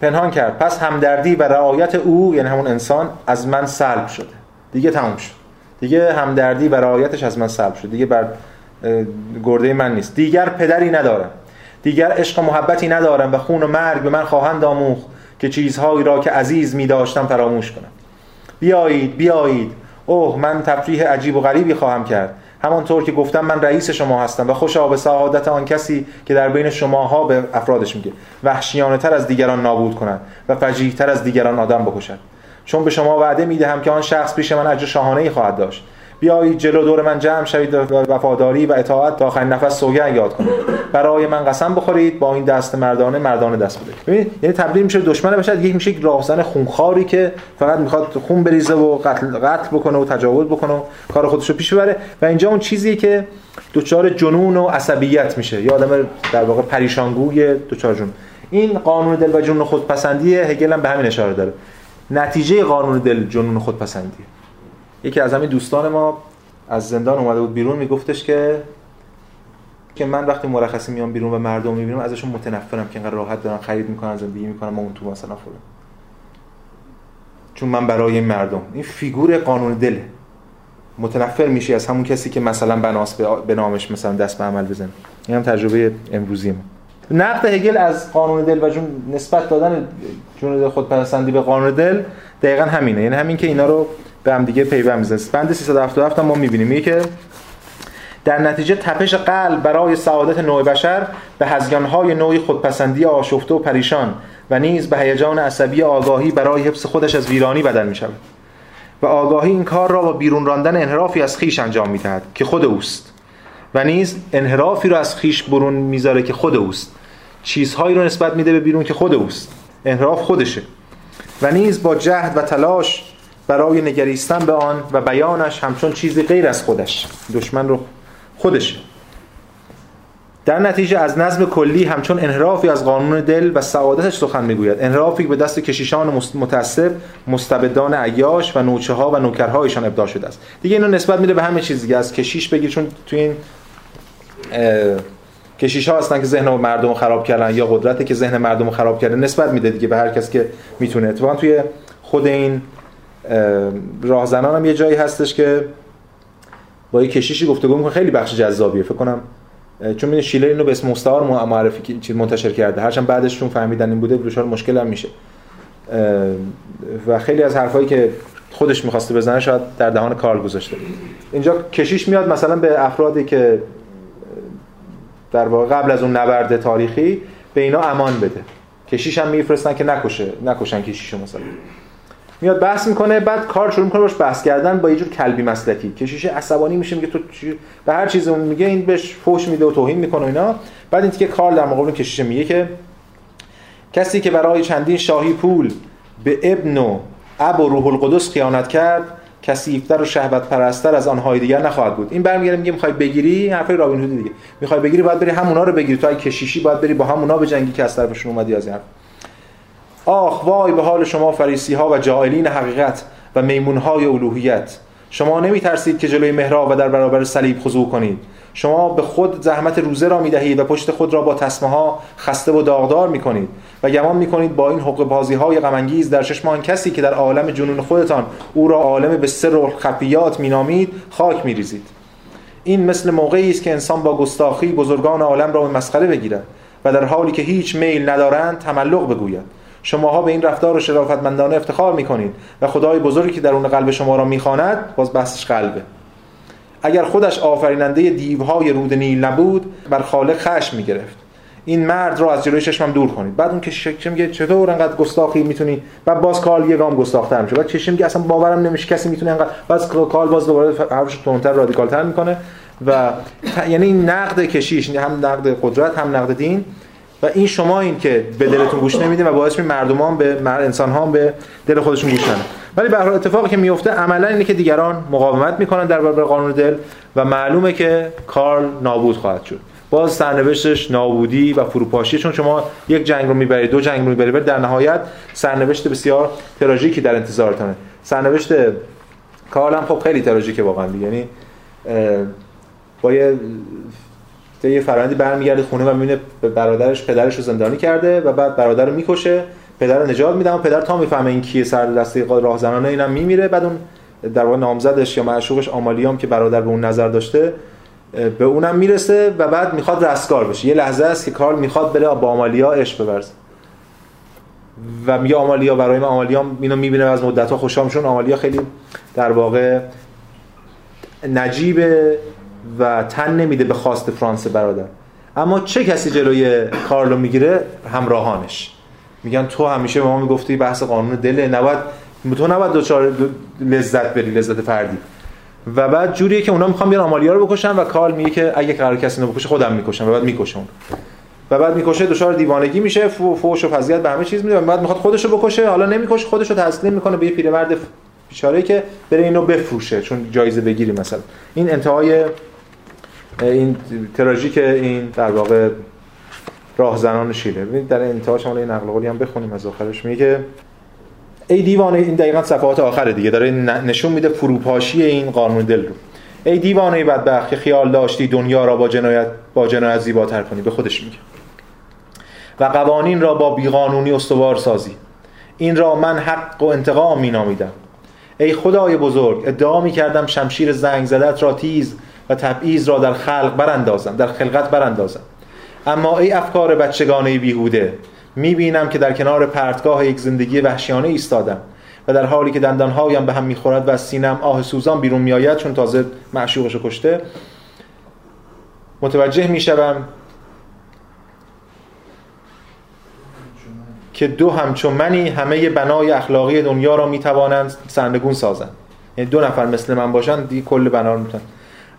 Speaker 1: پنهان کرد. پس همدردی و رعایت او یعنی همون انسان از من سلب شده. دیگه تموم شد. دیگه همدردی و رعایتش از من سلب شد. دیگه بر گرده من نیست. دیگر پدری ندارم. دیگر عشق و محبتی ندارم و خون و مرگ به من خواهند آموخت که چیزهایی را که عزیز می داشتم فراموش کنم. بیایید بیایید. اوه من تفریح عجیب و غریبی خواهم کرد. همانطور که گفتم من رئیس شما هستم و خوشا به سعادت آن کسی که در بین شماها به افرادش میگه. وحشیانه تر از دیگران نابود کنند و فجیح تر از دیگران آدم بکشد چون به شما وعده می‌دهم که آن شخص پیش من اجر شاهانه ای خواهد داشت. بیایید جلو دور من جمع شوید و وفاداری و اطاعت تا آخرین نفس سوگن یاد کنید. برای من قسم بخورید با این دست مردانه مردانه دست بدید ببینید یعنی تبدیل میشه دشمن بشد یک میشه یک راهزن خونخواری که فقط می‌خواد خون بریزه و قتل قتل بکنه و تجاوز بکنه و کار خودش رو پیش ببره. و اینجا اون چیزیه که دچار جنون و عصبیت میشه. یا آدم در واقع پریشانگوی دچار جنون. این قانون دل و جنون خودپسندی هگل هم به همین اشاره داره. نتیجه قانون دل جنون خودپسندی یکی از همین دوستان ما از زندان اومده بود بیرون میگفتش که که من وقتی مرخصی میام بیرون و مردم می‌بینم ازشون متنفرم که اینقدر راحت دارن خرید می‌کنن زندگی می‌کنن ما اون تو مثلا فلان. چون من برای این مردم. این فیگور قانون دله. متنفر میشی از همون کسی که مثلا بناس به نامش مثلا دست به عمل بزنه. این هم تجربه امروزی ما. نقد هگل از قانون دل و جون نسبت دادن جون خودپسندی به قانون دل دقیقا همینه. یعنی همین که اینا رو به هم دیگه پیوند می‌زنه. بند 377 ما می‌بینیم. که در نتیجه تپش قلب برای سعادت نوع بشر به هزیانهای نوعی خودپسندی آشفته و پریشان و نیز به هیجان عصبی آگاهی برای حفظ خودش از ویرانی بدل می شود و آگاهی این کار را با بیرون راندن انحرافی از خیش انجام می دهد که خود اوست. و نیز انحرافی را از خیش برون می‌ذاره که خود اوست. چیزهایی رو نسبت میده به بیرون که خود اوست. انحراف خودشه. و نیز با جهد و تلاش برای نگریستن به آن و بیانش همچون چیزی غیر از خودش. دشمن رو خودشه در نتیجه از نظم کلی همچون انحرافی از قانون دل و سعادتش سخن می‌گوید. انحرافی به دست کشیشان متعصب مستبدان عیاش و نوچه ها و نوکرهایشان ابداع شده است. دیگه اینو نسبت میده به همه چیز دیگه. از کشیش بگیر چون تو این کشیش ها هستن که ذهن مردم رو خراب کردن یا قدرته که ذهن مردم رو خراب کرده نسبت میده دیگه به هر کس که می‌تونه. اتفاقا توی خود این راهزنان هم یه جایی هستش که با یه کشیشی گفتگو می‌کنه. خیلی بخش جذابیه. فکر کنم چون این شیلر اینو به اسم مستعار معرفی منتشر کرده. هرچند بعدش چون فهمیدن این بوده دچار مشکل هم میشه و خیلی از حرفایی که خودش می‌خواسته بزنه شاید در دهان کارل گذاشته. اینجا کشیش میاد مثلا به افرادی که در واقع قبل از اون نبرد تاریخی به اینا امان بده. کشیش هم میفرستن که نکشه نکشن کشیشو مثلا. میاد بحث می‌کنه بعد کار شروع می‌کنه باش بحث کردن با یه جور کلبی مسلکی کشیش عصبانی میشه میگه تو به هر چیز میگه این بهش فوش میده و توهین می‌کنه اینا. بعد این که کار در مقابل کشیش میگه که کسی که برای چندین شاهی پول به ابن و اب و روح القدس خیانت کرد کسی افتر و شهوت پرستر از آنهای دیگر نخواهد بود. این برمیگره میگه می‌خوای بگیری؟ حرفای رابین هود دیگه. می‌خوای بگیری باید بری همونا رو بگیری. تو کشیشی باید بری با همونا به جنگی که از طرفشون اومدی از این آخ وای به حال شما فریسی ها و جاهلین حقیقت و میمون های الوهیت. شما نمی ترسید که جلوی محراب و در برابر صلیب خضوع کنید. شما به خود زحمت روزه را می‌دهید و پشت خود را با تسمه ها خسته و داغدار می‌کنید و گمان می‌کنید با این حقوق بازی های غم در چشم آن کسی که در عالم جنون خودتان او را عالم به سر و خفیات مینامید خاک میریزید. این مثل موقعی است که انسان با گستاخی بزرگان عالم را به مسخره بگیرد و در حالی که هیچ میل ندارند تملق بگوید. شماها به این رفتار و شرافتمندانه افتخار می‌کنید و خدای بزرگی که درون قلب شما را می‌خواند باز بحثش قلبه. اگر خودش آفریننده دیوهای رود نیل نبود بر خالق خشم می‌گرفت. این مرد رو از جلوی چشمم دور کنید. بعد اون که شکم میگه چطور انقدر گستاخی می‌تونی؟ بعد باز کال یه گام گستاختر میشه. بعد چشم میگه اصلا باورم نمیشه. کسی می‌تونه انقدر باز کال باز دوباره حرفش تندتر رادیکالتر می‌کنه. و یعنی این نقد کشیش یعنی هم نقد قدرت هم نقد دین. و این شما این که به دلتون گوش نمیدین و باعث می مردمان به انسان ها به دل خودشون گوش ندن ولی به اتفاقی که میفته عملا اینه که دیگران مقاومت می‌کنن در برابر قانون دل و معلومه که کارل نابود خواهد شد. باز سرنوشتش نابودی و فروپاشی چون شما یک جنگ رو می‌برید دو جنگ رو می‌برید در نهایت سرنوشت بسیار تراژیکی در انتظارتونه. سرنوشت کارل هم خب خیلی تراژیکه واقعا یعنی با یه یه فرآیندی برمیگرده خونه و می‌بینه برادرش پدرش رو زندانی کرده و بعد برادر رو می‌کشه. پدر رو نجات میدم و پدر تا می‌فهمه این کیه سر دسته راهزنانه اینم میمیره. بعد اون در واقع نامزدش یا معشوقش آمالیام که برادر به اون نظر داشته به اونم می‌رسه و بعد می‌خواد رستگار بشه. یه لحظه است که کارل می‌خواد بره با آمالیا عشق بورزه و میگه آمالیا برای ما آمالیا اینو می‌بینه از مدت ها خوشحال چون آمالیا خیلی در واقع نجیبه و تن نمیده به خواست فرانس برادر. اما چه کسی جلوی کارلو می‌گیره؟ همراهانش. میگن تو همیشه به ما می‌گفتی بحث قانون دله نباید تو نباید دوچار لذت بری لذت فردی. و بعد جوریه که اونا می‌خوان بیان آمالیا رو بکشن و کارل میگه که اگه قرار کسی رو بکشه خودم می‌کشم و بعد می‌کشه و بعد می‌کشه دچار دیوانگی میشه فوش و فضیلت به همه چیز میده و بعد می‌خواد خودش رو بکشه حالا نمی‌کشه خودش رو تسلیم می‌کنه به یه پیرمرد بیچاره که بره اینو بفروشه چون جایزه بگیری مثلا. این انتهای این تراژیک این در واقع راهزنان شیله ببینید در انتها شما این نقل قولی هم بخونیم از آخرش. میگه ای دیوانه این دقیقا صفحات آخره دیگه. داره نشون میده فروپاشی این قانون دل رو. ای دیوانه بدبخت که خیال داشتی دنیا را با جنایت با جنایت زیباتر کنی. به خودش میگه. و قوانین را با بیقانونی استوار سازی. این را من حق و انتقام مینامیدم. ای خدای بزرگ ادعا می کردم شمشیر زنگ زدت را تیز و تبعیض را در خلق براندازم در خلقت براندازم. اما ای افکار بچگانه بیهوده می‌بینم که در کنار پرتگاه یک زندگی وحشیانه ایستادم و در حالی که دندانهایم به هم می‌خورد و از سینم آه سوزان بیرون میآید چون تازه معشوقش کشته متوجه می‌شوم که دو همچون منی همه بنای اخلاقی دنیا را می‌توانند سرنگون سازند. یعنی دو نفر مثل من باشن دیگه کل بنا رو می‌تونن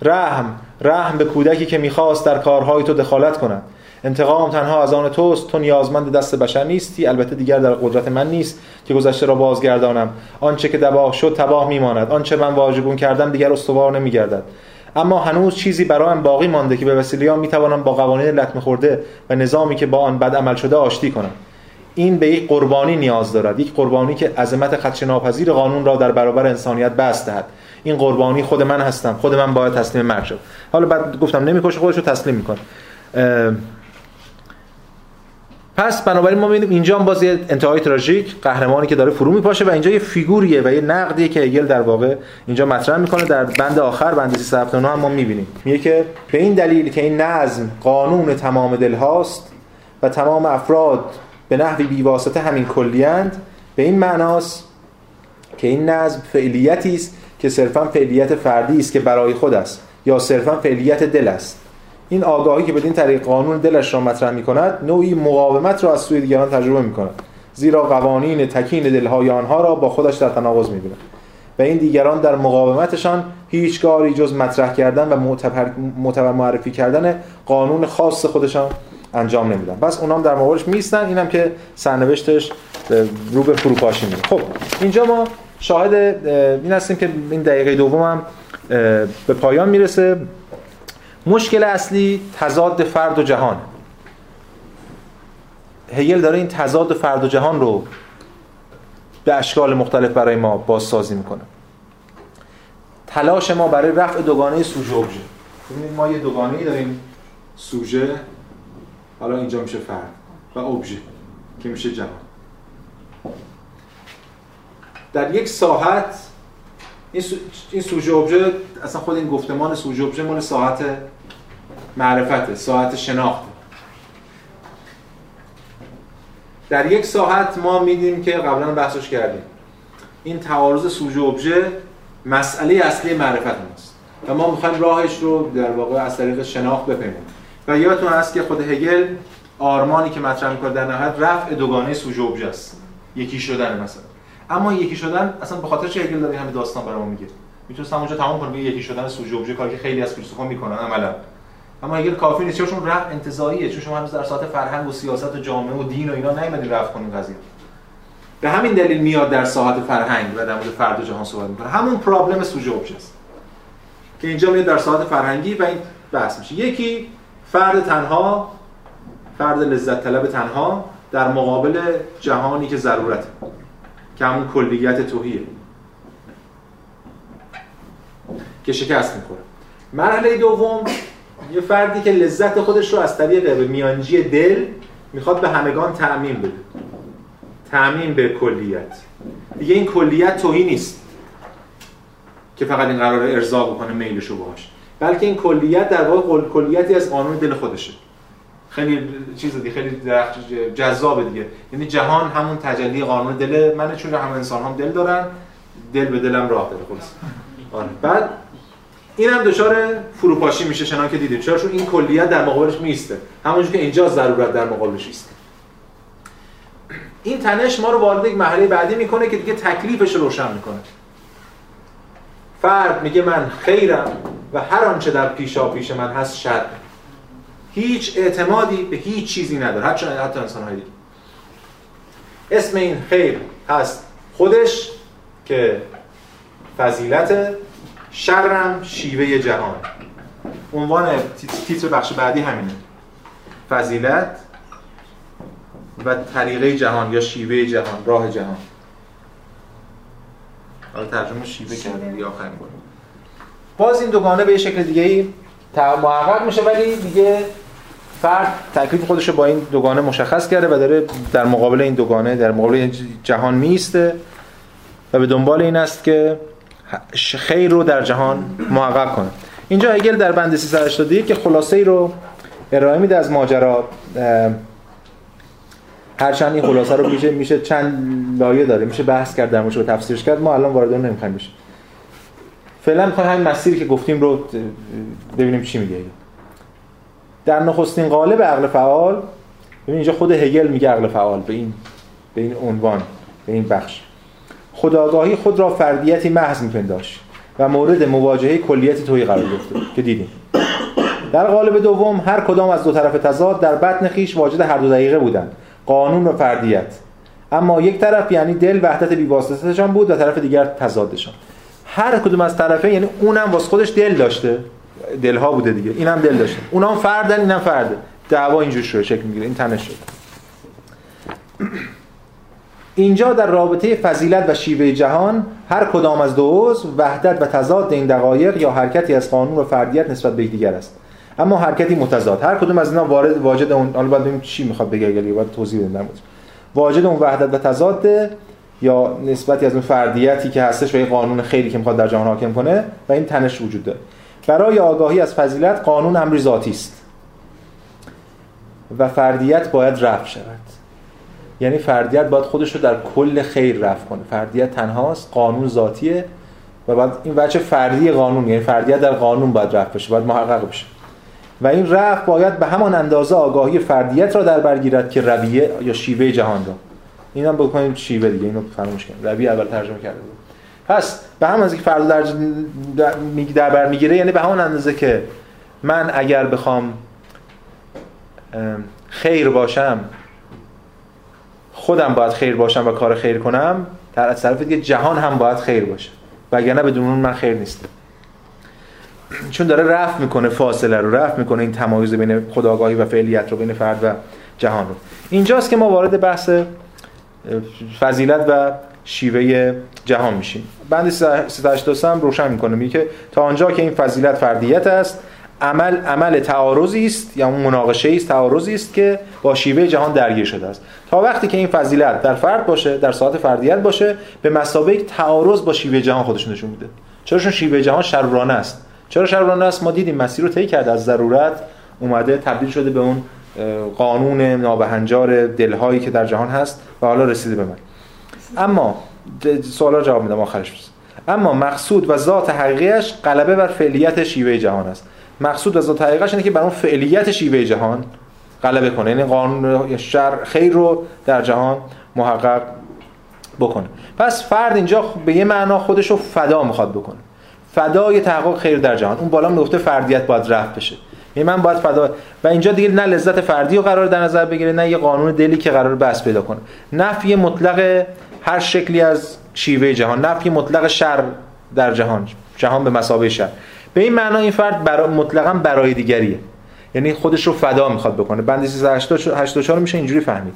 Speaker 1: رحم رحم به کودکی که می‌خواست در کارهای تو دخالت کند. انتقام تنها از آن توست تو نیازمند دست بشر نیستی البته دیگر در قدرت من نیست که گذشته را بازگردانم. آنچه که تباه شد تباه میماند. آنچه من واجبون کردم دیگر استوار نمیگردد. اما هنوز چیزی برایم باقی مانده که به وسیله آن می‌توانم با قوانین لطمه خورده و نظامی که با آن بد عمل شده آشتی کنم. این به یک قربانی نیاز دارد یک قربانی که عظمت خدش ناپذیر قانون را در برابر انسانیت بست دهد. این قربانی خود من هستم خود من باید تسلیم مرگ شد حالا بعد گفتم نمی‌کشه خودش رو تسلیم می‌کنه. پس بنابراین ما می‌بینیم اینجا هم باز یه انتهای تراژیک قهرمانی که داره فرو میپاشه و اینجا یه فیگوریه و یه نقدیه که هگل در واقع اینجا مطرح می‌کنه. در بند آخر بند 379 هم ما می‌بینیم. میگه که به این دلیل که این نظم قانون تمام دل هاست و تمام افراد به نحوی بیواسطه همین کلیند به این معناست که این نظم فعلیتی است که صرفا فعلیت فردی است که برای خود است یا صرفا فعلیت دل است. این آگاهی که بدین طریق قانون دلش را مطرح می کند نوعی مقاومت را از سوی دیگران تجربه می کند زیرا قوانین تکین دلهای آنها را با خودش در تناقض می بیند و این دیگران در مقاومتشان هیچ کاری جز مطرح کردن و معتبر معرفی کردن قانون خاص خودشان انجام نمیدن. پس اونام در مقابلش میستن اینم که سرنوشتش رو به فروپاشی میره. خب اینجا ما شاهد این هستیم که این دقیقه دومم به پایان می‌رسه. مشکل اصلی تضاد فرد و جهان. هگل داره این تضاد فرد و جهان رو به اشکال مختلف برای ما بازسازی می‌کنه. تلاش ما برای رفع دوگانه سوژه ببینید ما یه دوگانه داریم سوژه حالا اینجا میشه فرد و ابژه که میشه جهان. در یک ساحت این, سو... این سوژه ابژه اصلا خود این گفتمان سوژه ابژه مال ساحت معرفته ساحت شناخت در یک ساحت ما میدیم که قبلا بحثش کردیم. این تعارض سوژه ابژه مسئله اصلی معرفت ماست و ما می‌خوایم راهش رو در واقع از طریق شناخت بپیمونیم. و یادتون هست که خود هگل آرمانی که مطرح می‌کنه در نهایت رفع دوگانه سوژه ابژه است. یکی شدن مثلا. اما یکی شدن اصلا به خاطر چه هگل داره همین داستان برامون میگه؟ می‌تونست همونجا تمام کنه یکی شدن سوژه ابژه کاری که خیلی از فیلسوفا می‌کنن عملا. اما هگل کافی نیست چون رفع انتزاعیه چون شما هنوز در ساعت فرهنگ و سیاست و جامعه و دین و اینا نیومدین رفع کنین قضیه. به همین دلیل میاد در ساعت فرهنگ و در مورد فرد و جهان صحبت می‌کنه. همون پرابلم سوژه ابژه است. که اینجا میاد در ساعت فرهنگی و این بحث میشه. یکی فرد تنها فرد لذت طلب تنها در مقابل جهانی که ضرورته. که همون کلیت توهیه. که شکست می‌کنه مرحله دوم یه فردی که لذت خودش رو از طریق میانجی دل می‌خواد به همگان تعمین بده. تعمین به کلیت. دیگه این کلیت توهی نیست که فقط این قرار ارضا بکنه میلشو باهاش. بلکه این کلیت در واقع کلیتی از قانون دل خودشه. خیلی چیز دیگه خیلی جذابه دیگه. یعنی جهان همون تجلی قانون دل منه چون همه انسان هم دل دارن. دل به دلم راه داره خلاص. آره. بعد این هم دچار فروپاشی میشه شنان که دیدید. چرا؟ چون این کلیت در مقابلش میسته همونجور که اینجا ضرورت در مقابلش است این تنش ما رو وارد یک مرحله بعدی می‌کنه که دیگه تکلیفش رو روشن می‌کنه. فرد میگه من خیرم و هر آنچه در پیشا پیش من هست شر. هیچ اعتمادی به هیچ چیزی نداره. حتی حتی انسان های اسم این خیر هست خودش که فضیلت شرم شیوه جهان. عنوان تیتر بخش بعدی همینه. فضیلت و طریقه جهان یا شیوه جهان راه جهان. حالا ترجمه شیوه کرده یا آخرین باز این دوگانه به یه شکل دیگه ای محقق میشه ولی دیگه فرد تکلیف خودش رو با این دوگانه مشخص کرده و داره در مقابل این دوگانه در مقابل جهان میسته و به دنبال این است که خیر رو در جهان محقق کنه. اینجا هگل در بند 381 که خلاصه ای رو ارائه میده از ماجرا هرچند این خلاصه رو میشه میشه چند لایه داره میشه بحث کرد در موردش تفسیرش کرد ما الان وارد اون نمی‌خوایم بشیم. فعلا می‌خوایم همین مسیری که گفتیم رو ببینیم چی میگه. در نخستین قالب عقل فعال ببین اینجا خود هگل میگه عقل فعال به این به این عنوان به این بخش. خداگاهی خود را فردیتی محض میپنداشت و مورد مواجهه کلیتی توی قرار گرفته که دیدیم. در قالب دوم هر کدام از دو طرف تضاد در بطن خیش واجد هر دو دقیقه بودند. قانون و فردیت. اما یک طرف یعنی دل وحدت بیواسطهشان بود و طرف دیگر تضادشان. هر کدوم از طرفه یعنی اونم واسه خودش دل داشته. دلها بوده دیگه. اینم دل داشته. اونام فردن اینم فرده. دعوا اینجور شده شکل می‌گیره. این تنش شد اینجا در رابطه فضیلت و شیوه جهان هر کدام از دو عضو وحدت و تضاد این دقایق یا حرکتی از قانون و فردیت نسبت به یکدیگر است. اما حرکتی متضاد. هر کدوم از اینا وارد واجد اون حالا بعد ببینیم چی می‌خواد بگه اگه باید توضیح بدم واجد اون وحدت و تضاد یا نسبتی از اون فردیتی که هستش و یه قانون خیلی که می‌خواد در جهان حاکم کنه و این تنش وجود داره. برای آگاهی از فضیلت قانون امری ذاتی است. و فردیت باید رفع شود. یعنی فردیت باید خودش رو در کل خیر رفع کنه. فردیت تنهاست قانون ذاتیه و بعد این بچه فردی قانون یعنی فردیت در قانون باید رفع بشه باید محقق بشه. و این رفع باید به همان اندازه آگاهی فردیت را در برگیرد که رویه یا شیوه جهان را. اینو بکنیم شیوه دیگه اینو فراموش کنیم. رویه اول ترجمه کرده بود. پس به هم اندازه که فرد در, در بر می‌گیره یعنی به همون اندازه که من اگر بخوام خیر باشم خودم باید خیر باشم و کار خیر کنم در از طرف دیگه جهان هم باید خیر باشه. وگرنه بدون اون من خیر نیستم. چون داره رفع می‌کنه فاصله رو رفع می‌کنه این تمایز بین خداگاهی و فعلیت رو بین فرد و جهان رو. اینجاست که ما وارد بحث فضیلت و شیوه جهان میشیم. بند 383 هم روشن می‌کنه میگه که تا آنجا که این فضیلت فردیت است عمل عمل تعارضی است یا اون مناقشه است تعارضی است که با شیوه جهان درگیر شده است. تا وقتی که این فضیلت در فرد باشه در ساعت فردیت باشه به مسابقه تعارض با شیوه جهان خودش نشون میده. چرا چون شیوه جهان شرورانه است. چرا شرورانه است؟ ما دیدیم مسیر رو طی کرده از ضرورت اومده تبدیل شده به اون قانون نابهنجار دلهایی که در جهان هست و حالا رسیده به من. اما سوالا جواب میدم آخرش. بس. اما مقصود و ذات حقیقیش غلبه بر فعلیت شیوه جهان است. مقصود و ذات حقیقیش اینه که بر اون فعلیت شیوه جهان غلبه کنه. یعنی قانون شر خیر رو در جهان محقق بکنه. پس فرد اینجا به یه معنا خودش رو فدا می‌خواد بکنه. فدای تحقق خیر در جهان. اون بالا نقطه فردیت باید رفت بشه. یعنی من باید فدا و اینجا دیگه نه لذت فردی رو قرار در نظر بگیره نه یه قانون دلی که قرار بس پیدا کنه. نفی مطلق هر شکلی از شیوه جهان نفی مطلق شر در جهان جهان به مسابقه شر. به این معنا این فرد برا مطلقا برای دیگریه. یعنی خودش رو فدا می‌خواد بکنه. بند 384 میشه اینجوری فهمید.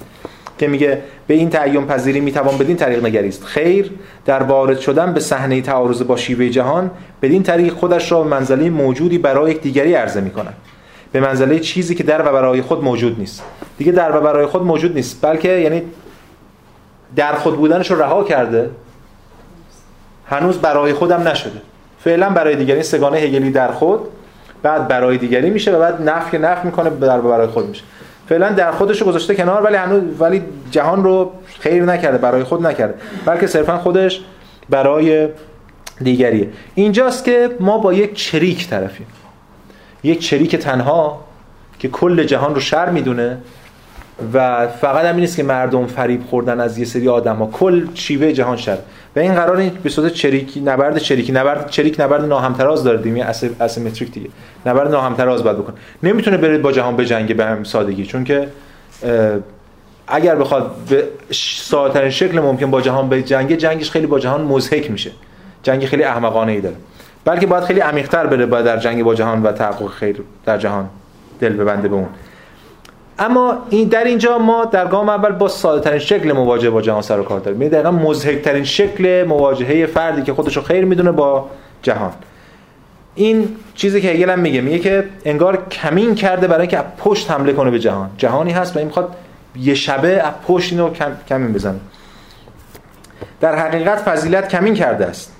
Speaker 1: که میگه به این تعین پذیری می‌توان بدین طریق نگریست. خیر در وارد شدن به صحنه تعارض با شیوه جهان بدین طریق خودش را به منزله موجودی برای یک دیگری عرضه می‌کنه به منزله چیزی که در و برای خود موجود نیست. دیگه در و برای خود موجود نیست. بلکه یعنی در خود بودنش رو رها کرده. هنوز برای خودم نشده. فعلا برای دیگری سگانه هگلی در خود بعد برای دیگری میشه و بعد نفی نفی می‌کنه در برای خود میشه. فعلا در خودش رو گذاشته کنار ولی هنوز ولی جهان رو خیر نکرده برای خود نکرده. بلکه صرفا خودش برای دیگریه. اینجاست که ما با یک چریک طرفیم. یک چریک تنها که کل جهان رو شر می‌دونه. و فقط هم نیست که مردم فریب خوردن از یه سری آدم ها کل شیوه جهان شر. و این قرار این به صورت چریکی نبرد چریکی نبرد چریک نبرد ناهمتراز داره. دیگه اسیمتریک دیگه. نبرد ناهمتراز باید بکنه. نمی‌تونه بره با جهان بجنگه به هم سادگی. چون که اگر بخواد به ساده‌ترین شکل ممکن با جهان به جنگه جنگش خیلی با جهان مزهک میشه. جنگ خیلی احمقانه ای داره. بلکه باید خیلی عمیق‌تر بره با در جنگ با جهان و تحقق خیر در جهان. دل ببنده به اون. اما این در اینجا ما در گام اول با ساده ترین شکل مواجهه با جهان سر و کار داریم. یعنی دقیقا مزهک ترین شکل مواجهه فردی که خودشو خیر می‌دونه با جهان. این چیزی که هگل هم میگه میگه که انگار کمین کرده برای اینکه پشت حمله کنه به جهان. جهانی هست و این می‌خواد یه شبه از پشت اینو کم، کمین بزنه. در حقیقت فضیلت کمین کرده است.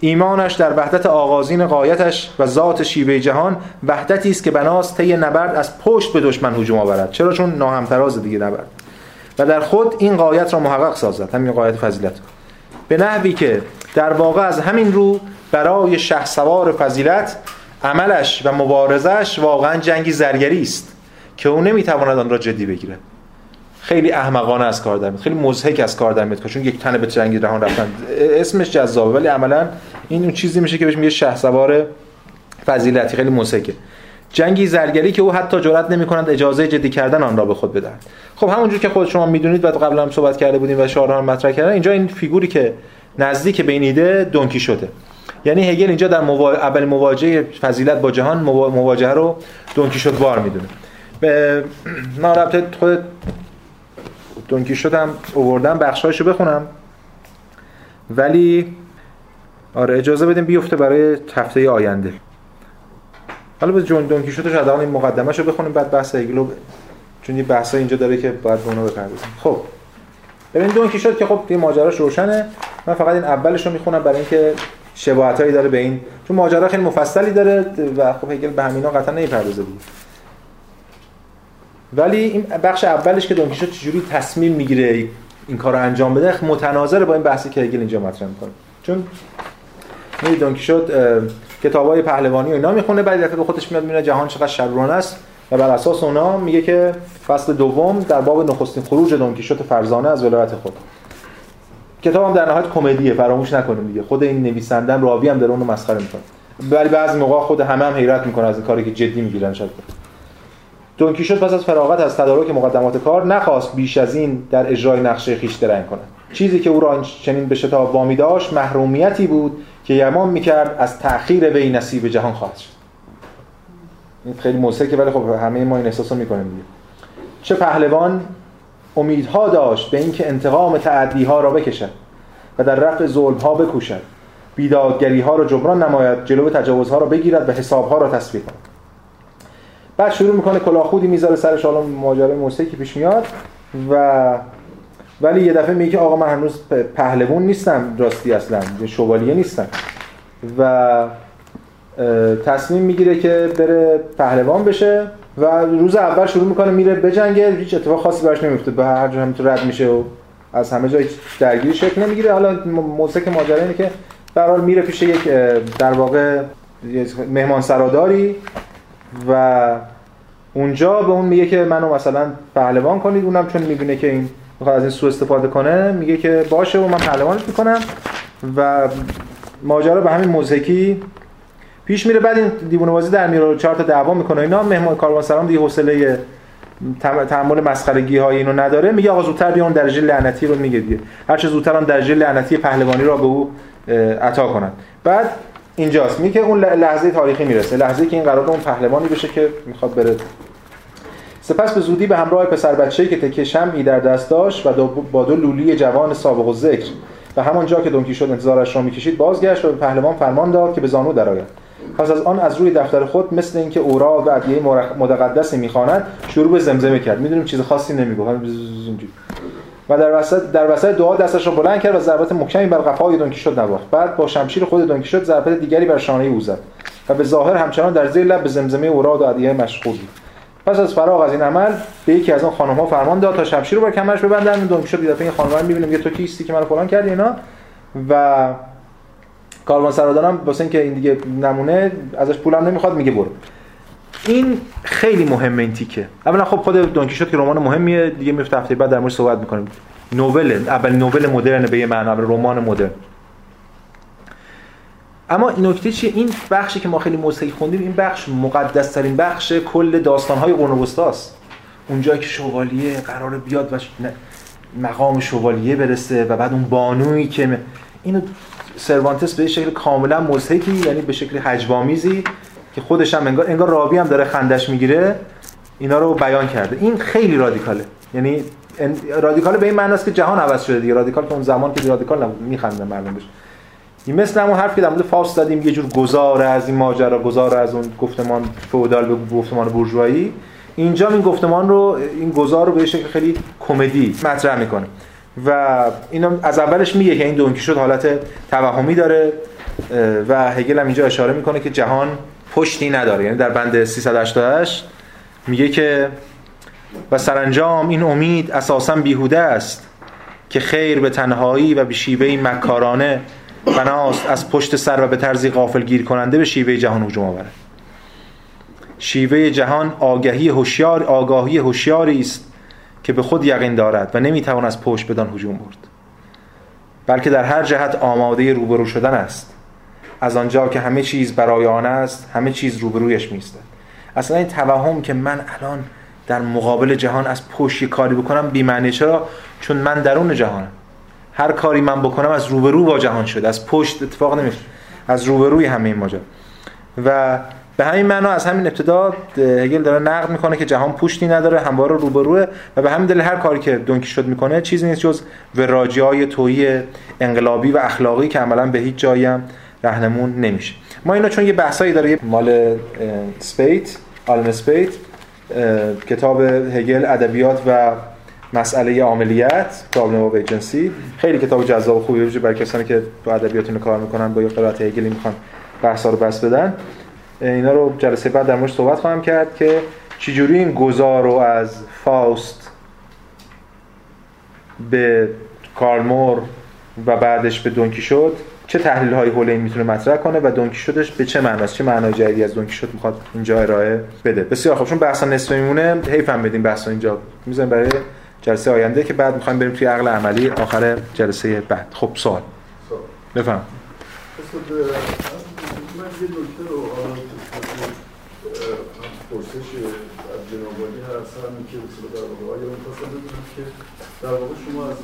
Speaker 1: ایمانش در وحدت آغازین قایتش و ذات شیوه جهان وحدتی است که بناست طی نبرد از پشت به دشمن هجوم آورد. چرا؟ چون ناهمتراز دیگه نبرد. و در خود این قایت را محقق سازد. همین قایت فضیلت. به نحوی که در واقع از همین رو برای شه سوار فضیلت عملش و مبارزش واقعا جنگی زرگری است که او نمی‌تواند آن را جدی بگیرد. خیلی احمقانه از کار در خیلی مضحک از کار در میاد چون یک تنه به جنگ جهان رفتن. اسمش جذابه ولی عملا این اون چیزی میشه که بهش میگه شهسوار فضیلتی خیلی مضحکه. جنگی زرگری که او حتی جرئت نمی‌کنند اجازه جدی کردن آن را به خود بدهد خب همونجور که خود شما می‌دونید و قبلا هم صحبت کرده بودیم و شعارها مطرح کردن اینجا این فیگوری که نزدیک به این ایده دونکی شده. یعنی هگل اینجا در موا... اول مواجهه فضیلت با جهان مواجهه رو دونکی شد بار می‌دونه. به نه خود دونکی شدم اووردم بخشایشو بخونم. ولی آره اجازه بدیم بیفته برای هفته آینده. حالا به جون دونکی شده شاید این مقدمهشو بخونیم بعد بحث ایگلو. چون یه بحث اینجا داره که باید اونو بپردازیم. خب ببین دونکی شد که خب یه ماجراش روشنه. من فقط این اولش رو می‌خونم برای اینکه شباهتایی داره به این. چون ماجرا خیلی مفصلی داره و خب هگل به همینا قطعا نمی‌پردازه دیگه. ولی این بخش اولش که دونکیشوت چجوری تصمیم می‌گیره این کار رو انجام بده متناظر با این بحثی که هگل اینجا مطرح می‌کنه. چون می دونکیشوت کتابای پهلوانی و اینا می‌خونه بعد دفعه به خودش میاد می‌بینه جهان چقدر شرورانه است و بر اساس اونا میگه که فصل دوم در باب نخستین خروج دونکیشوت فرزانه از ولایت خود. کتاب هم در نهایت کمدیه فراموش نکنیم دیگه. خود این نویسنده راوی هم داره اونو مسخره می‌کنه. ولی بعضی موقع خود همه هم حیرت می‌کنه از این کاری که جدی می‌گیرن شاید. دونکیشوت پس از فراغت از تدارک مقدمات کار نخواست بیش از این در اجرای نقشه خیش درنگ کند چیزی که او را چنین به شتاب وامی داشت محرومیتی بود که یمان می‌کرد از تأخیر وی نصیب جهان خواهد شد. این خیلی موسیقی ولی خب همه ما این احساس رو می‌کنیم دیگه. چه پهلوان امیدها داشت به اینکه انتقام تعدی ها را بکشد و در رفع ظلم ها بکوشد. بیدادگری ها را جبران نماید جلو تجاوزها را بگیرد و حساب ها را تصفیه کند. بعد شروع می‌کنه کلاهخودی می‌ذاره سرش حالا ماجرای موسیقی پیش میاد. و ولی یه دفعه میگه که آقا من هنوز پهلوون نیستم راستی اصلا یه شوالیه نیستم. و تصمیم می‌گیره که بره پهلوان بشه و روز اول شروع می‌کنه میره بجنگه هیچ اتفاق خاصی براش نمیفته به هر جا همینطور رد میشه و از همه جای درگیری شکل نمی‌گیره. حالا موسیقی ماجرا اینه که در میره پیش یک در واقع مهمان سراداری و اونجا به اون میگه که منو مثلا پهلوان کنید اونم چون می‌بینه که این می‌خواد از این سو استفاده کنه میگه که باشه و من پهلوانش می‌کنم. و ماجرا به همین موزیکی پیش میره. بعد این دیوونه بازی در میاره چهار تا دعوا می‌کنه. اینا مهمان کاروانسران دیگه حوصله تحمل مسخرگی های اینو نداره. میگه آقا زودتر بیا اون درجه لعنتی رو میگه دیگه. هر چه زودتر اون درجه لعنتی پهلوانی را به او عطا کنن. بعد اینجاست. میگه اون لحظه تاریخی می‌رسه. لحظه که این قرار اون پهلوانی بشه که می‌خواد بره. سپس به زودی به همراه پسر بچه‌ای که تکه شمعی در دست داشت و با دو لولی جوان سابق و ذکر. و همانجا که دونکی شد انتظارش را می‌کشید بازگشت و به پهلوان فرمان داد که به زانو درآید. پس از آن از روی دفتر خود مثل اینکه اورا و ادعیه متقدسی می‌خواند شروع به زمزمه کرد. می‌دونیم چیز خاصی نمی‌گفت. و در وسط در وسط دعا دستش را بلند کرد و ضربات محکمی بر قفای شد نواخت بعد با شمشیر خود دونکی شد ضربت دیگری بر شانه او زد و به ظاهر همچنان در زیر لب به زمزمه اوراد و ادعیه مشغول بود. پس از فراغ از این عمل به یکی از اون خانم ها فرمان داد تا شمشیر رو بر کمرش ببندن. شد دفعه این خانم می‌بینیم میگه تو کیستی که منو فلان کردی اینا؟ و کاروان سرادارم واسه اینکه این دیگه نمونه ازش پولم نمی‌خواد میگه برو. این خیلی مهمه این تیکه. اولا خب خود دونکی شد که رمان مهمیه دیگه میفته هفته بعد در مورد صحبت می‌کنیم. نوول اول نوول مدرن به یه معنا رمان مدرن. اما این نکته چیه؟ این بخشی که ما خیلی موسیقی خوندیم این بخش مقدس ترین بخش کل داستان های قرن وسطاست. اونجایی که شوالیه قرار بیاد و مقام شوالیه برسه و بعد اون بانویی که اینو سروانتس به شکل کاملا مضحکی یعنی به شکل هجوآمیزی که خودش هم انگار انگار راوی هم داره خندش می‌گیره اینا رو بیان کرده. این خیلی رادیکاله. یعنی رادیکال به این معنی است که جهان عوض شده دیگه. رادیکال که اون زمان که رادیکال نبود میخنده مردم بهش این مثل همون حرف که در مورد فاوست زدیم یه جور گذار از این ماجرا گذار از اون گفتمان فئودال به گفتمان بورژوایی. اینجا این گفتمان رو این گذار رو به شکل خیلی کمدی مطرح می‌کنه. و اینو از اولش میگه که این دونکی شد حالت توهمی داره و هگل هم اینجا اشاره می‌کنه که جهان پشتی نداره. یعنی در بند 388 میگه که و سرانجام این امید اساسا بیهوده است که خیر به تنهایی و به شیوه مکارانه بناست از پشت سر و به طرزی غافل گیر کننده به شیوه جهان هجوم آورد. شیوه جهان آگاهی هوشیار آگاهی هوشیاری است که به خود یقین دارد و نمی‌توان از پشت بدان هجوم برد. بلکه در هر جهت آماده روبرو شدن است. از آنجا که همه چیز برای آن است همه چیز روبرویش میستد اصلا این توهم که من الان در مقابل جهان از پشت کاری بکنم بی‌معنی چرا؟ چون من درون جهانم. هر کاری من بکنم از روبرو با جهان شده از پشت اتفاق نمیشه از روبروی همه این ماجرا. و به همین معنا از همین ابتدا هگل داره نقد می‌کنه که جهان پشتی نداره همواره روبروه و به همین دلیل هر کاری که دن کیشوت می‌کنه چیزی نیست جز وراجی های انقلابی و اخلاقی که عملا به هیچ جایی هم رهنمون نمیشه. ما اینا چون یه بحثایی داره مال Speight Allen Speight کتاب هگل ادبیات و مسئله عاملیت problem of agency خیلی کتاب جذاب و خوبی برای کسانی که تو ادبیات کار می‌کنن با یه قرائت هگلی می‌خوان بحثا رو بس بدن. اینا رو جلسه بعد در مورد صحبت خواهم کرد که چجوری این گذار رو از فاست به کارمور و بعدش به دونکی شد چه تحلیل های حول این می‌تونه مطرح کنه و دونکی شدش به چه معناست؟ چه معنای جدیدی از دونکی شد می‌خواد اینجا ارائه بده؟ بسیار خوب چون بحثا نصف میمونه حیف هم بدیم بحثا اینجا می‌ذاریم برای جلسه آینده که بعد می‌خوایم بریم توی عقل عملی آخر جلسه بعد. خب سوال. بفهم
Speaker 3: نکته رو پرسش از جنابالی هست همین که در واقع آیا که در واقع شما از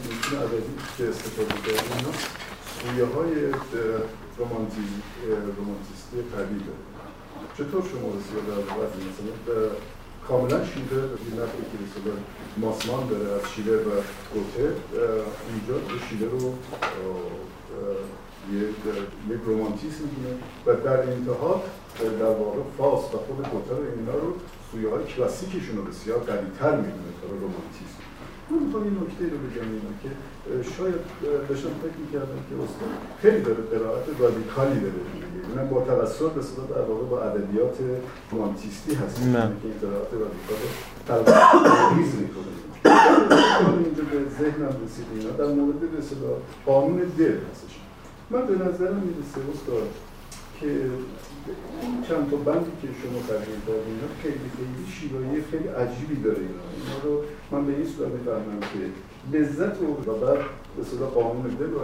Speaker 3: ادبی که استفاده کردید اینا سویه های رومانتیستی قوی چطور شما زیاد در واقع مثلا کاملا شیله این نفعی که مثلا ماسمان داره از شیله و گوته اینجا شیله رو یک رومانتیسم می‌دونه و در انتها در واقع فاس و خود گوته رو اینا رو سویه های کلاسیکشون رو بسیار قویتر می‌دونه تا رومانتیسم من می‌خوام این نکته رو بگم اینا که شاید داشتم فکر می‌کردم که استاد خیلی داره قرائت رادیکالی داره اونم با توسط به صورت در واقع با ادبیات رومانتیستی هست. که این قرائت رادیکال ریز می‌کنه. اینجا به ذهنم رسید اینا در مورد به قانون دل هستش. من به نظرم می‌رسه استاد که چند تا بندی که شما تحلیل کردید اینا خیلی خیلی شیوایی خیلی عجیبی داره اینا. اینا رو من به این صورت می‌فهمم که لذت و بعد به صدا قانون دل رو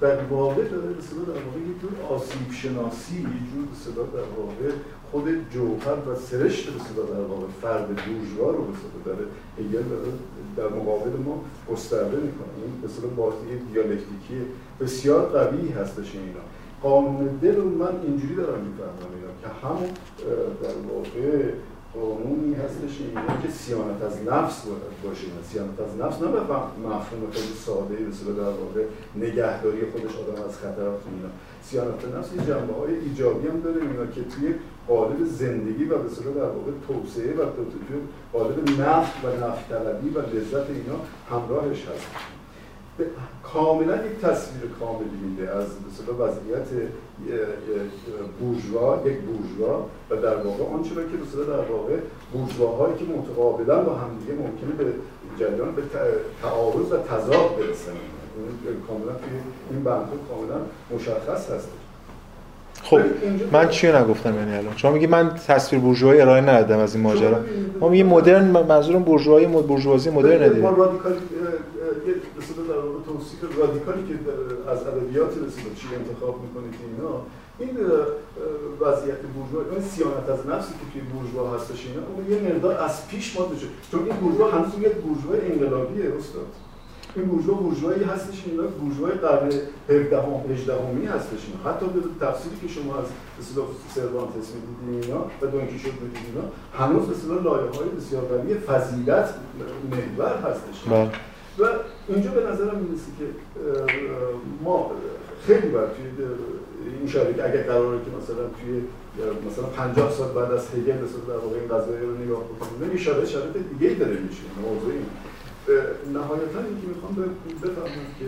Speaker 3: در واقع داره به صدا در واقع یک جور آسیب شناسی یک جور به صدا در واقع خود جوهر و سرشت به صدا در واقع فرد بورژوا رو به صدا داره هگل داره در مقابل ما گسترده می‌کنه. این به صدا دیالکتیکی بسیار قوی هستش اینا. قانون دل رو من اینجوری دارم می‌فهمم اینا که همون در واقع قانونی هستش اینا که سیانت از نفس باشه. سیانت از نفس نه مفهوم خیلی ساده مثل در واقع نگهداری خودش آدم از خطرات اینا سیانت نفس این جنبه های ایجابی هم داره اینا که توی قالب زندگی و به در واقع توسعه و توی قالب نفت و نفت و لذت اینا همراهش هست. کاملا یک تصویر کاملی میده از مثلا وضعیت بورژوا یک بورژوا و در واقع آنچه که مثلا در واقع بورژواهایی که متقابلا با همدیگه ممکنه به جریان به تعارض و تضاد برسن. کاملا توی این بندها کاملا مشخص هست.
Speaker 1: خب من چی نگفتم یعنی الان؟ شما میگی من تصویر بورژوایی ارائه ندادم از این ماجرا. ما میگیم مدرن منظورم بورژوایی بورژوازی مدرن
Speaker 3: دیگه. ما رادیکال یه مثلا در واقع توصیف رادیکالی که از ادبیات رسید چی انتخاب می‌کنید اینا این وضعیت بورژوا این سیانت از نفسی که توی بورژوا هستش اینا اون یه مقدار از پیش ما شد چون این بورژوا هنوز یک بورژوا انقلابیه استاد. این بورژوا بورژوایی هستش اینا بورژوای قرن 17 هم 18 همی هستش اینا. حتی به تفسیری که شما از اصطلاح سروانتس می‌دیدین اینا و دونکیشوت می‌دیدین اینا هنوز اصطلاح لایه‌های بسیار قوی فضیلت محور هستش. بله. و اینجا به نظرم می‌رسه که ما خیلی باید توی این شرایط اگر قراره که مثلا توی مثلا 50 سال بعد از هگل مثلا در واقع این قضایی رو نگاه بکنیم یه شرایط شرایط دیگه داره میشه موضوع این نهایتا اینکه می‌خوام بفهمم که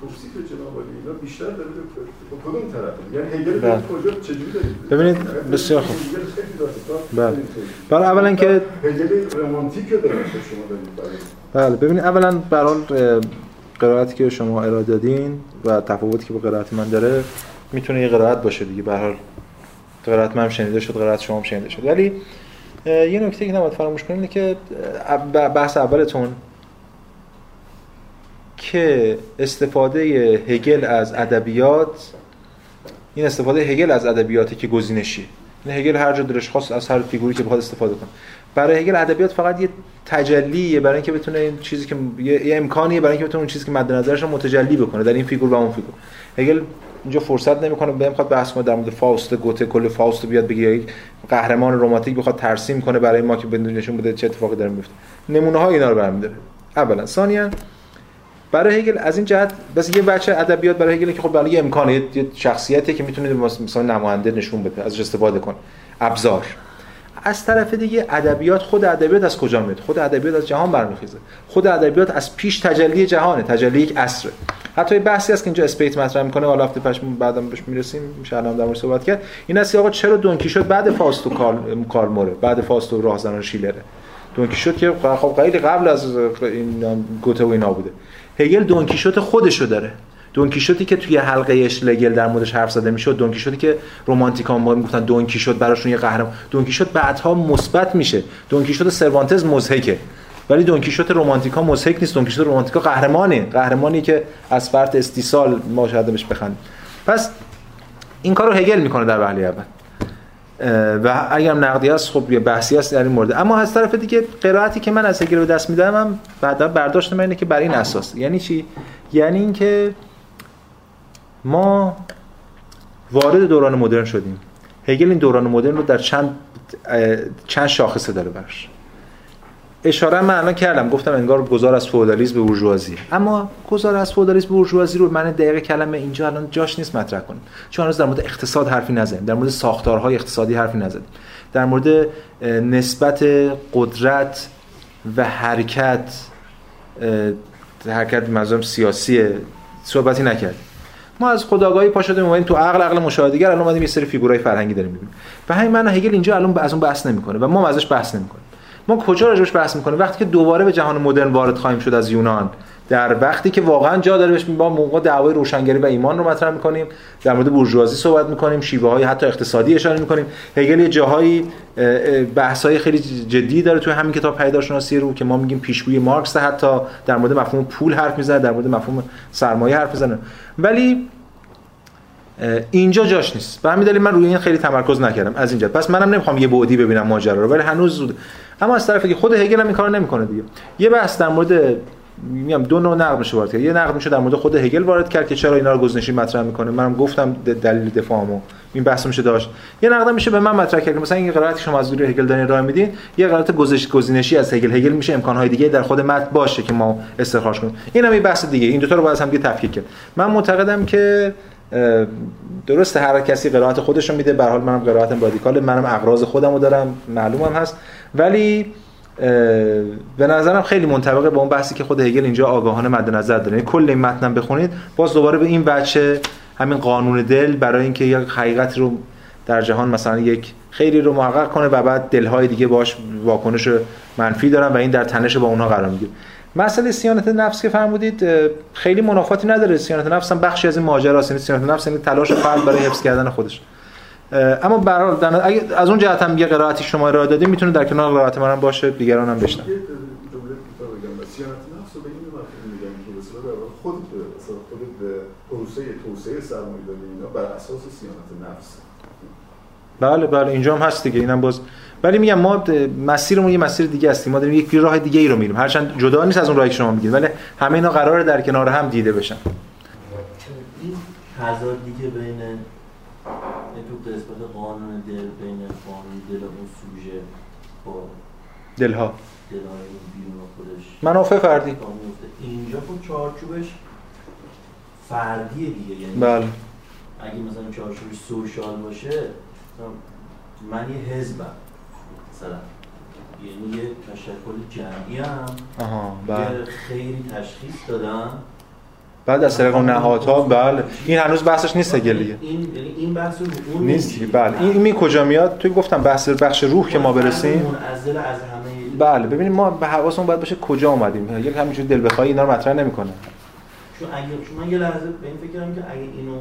Speaker 3: توصیف جناب اینا بیشتر داره به کدوم طرف؟ یعنی هگل بله. کجا چجوری
Speaker 1: ببینید بسیار خوب. بله. برای اولا که
Speaker 3: هگل رمانتیک داره شما
Speaker 1: بله. ببینید اولا برای قرائتی که شما ارائه دادین و تفاوتی که با قرائت من داره می‌تونه یه قرائت باشه دیگه. به هر حال قرائت من شنیده شد قرائت شما هم شنیده شد. ولی یه نکته که نباید فراموش کنیم اینه که بحث اولتون که استفاده هگل از ادبیات این استفاده هگل از ادبیاتی که گزینشی این هگل هر جا دلش خواست از هر فیگوری که بخواد استفاده کنه. برای هگل ادبیات فقط یه تجلیه برای اینکه بتونه این چیزی که یه, امکانیه برای اینکه بتونه اون چیزی که مد نظرش متجلی بکنه در این فیگور و اون فیگور. هگل اینجا فرصت نمی‌کنه به خاطر بحث کنه در مورد فاوست گوته کل فاوست بیاد بگه یک قهرمان رمانتیک بخواد ترسیم کنه برای ما که نشون بده چه اتفاقی داره میفته نمونه های اینا رو برمی‌داره. اولا. ثانیا برای هگل از این جهت بس یه بچه ادبیات برای هگل که خب برای امکانه یه شخصیتی که می‌تونه مثلا نماینده نشون بده ازش استفاده کنه ابزار. از طرف دیگه ادبیات خود ادبیات از کجا میاد؟ خود ادبیات از جهان برمیخیزه. خود ادبیات از پیش تجلی جهانه تجلی یک عصره. حتی یه بحثی هست که اینجا اسپیت مطرح می‌کنه حالا هفته پیش بعدم بهش می‌رسیم میشه الان در صحبت کرد. این است آقا چرا دونکی شد؟ بعد فاست و کارل موره بعد فاست و راهزنان شیلره. دونکی شد که خب قبل از این گوته اینا بوده. هگل دونکیشوت خودشو داره. دونکیشوتی که توی حلقه اشلگل در موردش حرف زده می‌شد دونکیشوتی که رمانتیکان ما می‌گفتن دونکیشوت براشون یه قهرمان. دونکیشوت بعدها مثبت میشه. دونکیشوت سروانتز مزهکه. ولی دونکیشوت رمانتیکا مزهک نیست. دونکیشوت رمانتیکا قهرمانه. قهرمانی که از فرط استیصال ما شاید بهش بخندیم پس این کارو هگل می‌کنه در وهله اول. و اگر نقدی هست خب یه بحثی هست در این مورد. اما از طرف دیگه قرائتی که من از هگل به دست میدم هم بعدا برداشت من اینه که بر این اساس. یعنی چی؟ یعنی اینکه ما وارد دوران مدرن شدیم. هگل این دوران مدرن رو در چند چند شاخصه داره برش اشاره من الان کردم. گفتم انگار گذار از فئودالیسم به بورژوازی. اما گذار از فئودالیسم به بورژوازی رو من دقیق کلمه اینجا الان جاش نیست مطرح کنیم چون هنوز در مورد اقتصاد حرفی نزدیم. در مورد ساختارهای اقتصادی حرفی نزدیم. در مورد نسبت قدرت و حرکت حرکت منظورم سیاسی صحبتی نکرد ما از خداگاهی پا شدیم اومدیم تو عقل عقل مشاهدهگر الان اومدیم یه سری فیگورای فرهنگی داریم. می‌بینیم و همین معنا هگل اینجا الان از اون بحث نمی‌کنه و ما ازش بحث نمی‌کنیم. ما کجا راجبش بحث می‌کنیم؟ وقتی که دوباره به جهان مدرن وارد خواهیم شد از یونان در وقتی که واقعا جا داره بهش با موقع دعوای روشنگری و ایمان رو مطرح می‌کنیم در مورد بورژوازی صحبت می‌کنیم شیوه های حتی اقتصادی اشاره می‌کنیم. هگل یه جاهایی بحث های خیلی جدی داره توی همین کتاب پیداشناسی رو که ما میگیم پیشگوی مارکس حتی در مورد مفهوم پول حرف می‌زنه در مورد مفهوم سرمایه حرف می‌زنه. ولی اینجا جاش نیست. به همین دلیل من روی این خیلی تمرکز نکردم از اینجا. پس منم نمی‌خوام یه بعدی ببینم ماجرا رو ولی هنوز زود. اما از طرفی خود هگل هم این کارو نمی‌کنه دیگه. یه بحث در مورد میگم دو نوع نقد میشه وارد کرد. یه نقد میشه در مورد خود هگل وارد کرد که چرا اینا رو گزینشی مطرح می‌کنه. منم گفتم دلیل دفاعمو. این بحث میشه داشت. یه نقد میشه به من مطرح کرد. مثلا این قرائتی شما از روی هگل دارین ارائه میدین یه قرائت گزینش گزینشی از هگل. هگل میشه امکانهای دیگه در خود متن باشه که ما استخراج کنیم. اینم یه بحث دیگه. این دو تا رو باید هم تفکیک کرد. من معتقدم که درست هر کسی قرائت خودش رو میده. به حال منم قرائتم رادیکال منم اغراض خودمو دارم معلومم هست. ولی به نظرم خیلی منطبقه با اون بحثی که خود هگل اینجا آگاهانه مد نظر داره. یعنی کل این متن بخونید باز دوباره به این بچه همین قانون دل برای اینکه یک حقیقت رو در جهان مثلا یک خیلی رو محقق کنه و بعد دلهای دیگه باش واکنش منفی دارن و این در تنش با اونها قرار می‌گیره. مسئله سیانت نفس که فرمودید خیلی منافاتی نداره. سیانت نفس هم بخشی از این ماجراست یعنی سیانت نفس یعنی تلاش فرد برای حفظ کردن خودش. اما برای اگه از اون جهت هم یه قرائتی شما ارائه دادیم می‌تونه در کنار قرائت منم باشه. دیگران هم بشنن.
Speaker 3: خود خود به پروسه توسعه سرمایه‌داری اینا بر اساس سیانت نفس.
Speaker 1: بله بله اینجا هم هست دیگه. اینم باز ولی میگم ما مسیرمون یه مسیر دیگه هستیم. ما داریم یک راه دیگه ای رو میریم. هرچند جدا نیست از اون راهی که شما میگید ولی همه اینا قراره در کنار هم دیده بشن.
Speaker 4: این تضاد دیگه بین تو قسمت قانون دل بین قانون دل اون سوژه با
Speaker 1: دلها.
Speaker 4: دلهای بیرون خودش.
Speaker 1: منافع فردی.
Speaker 4: اینجا خب چارچوبش فردیه دیگه. یعنی
Speaker 1: بله.
Speaker 4: اگه مثلا چارچوبش سوشال باشه من یه حزبم. مثلا. یعنی یه تشکل جمعی هم
Speaker 1: آها بله.
Speaker 4: خیلی تشخیص دادم
Speaker 1: بعد از طریق نهادها بله. این هنوز بحثش نیست
Speaker 4: این یعنی این بحث رو اون
Speaker 1: نیست. بله. این می کجا میاد؟ توی گفتم بحث بخش روح که ما برسیم.
Speaker 4: منعزل از همه
Speaker 1: بله. ببینیم ما به حواسمون باید باشه کجا اومدیم. یک همینجوری دل بخوای اینا رو مطرح نمی‌کنه.
Speaker 4: چون اگه چون من یه لحظه به این فکر که اگه اینو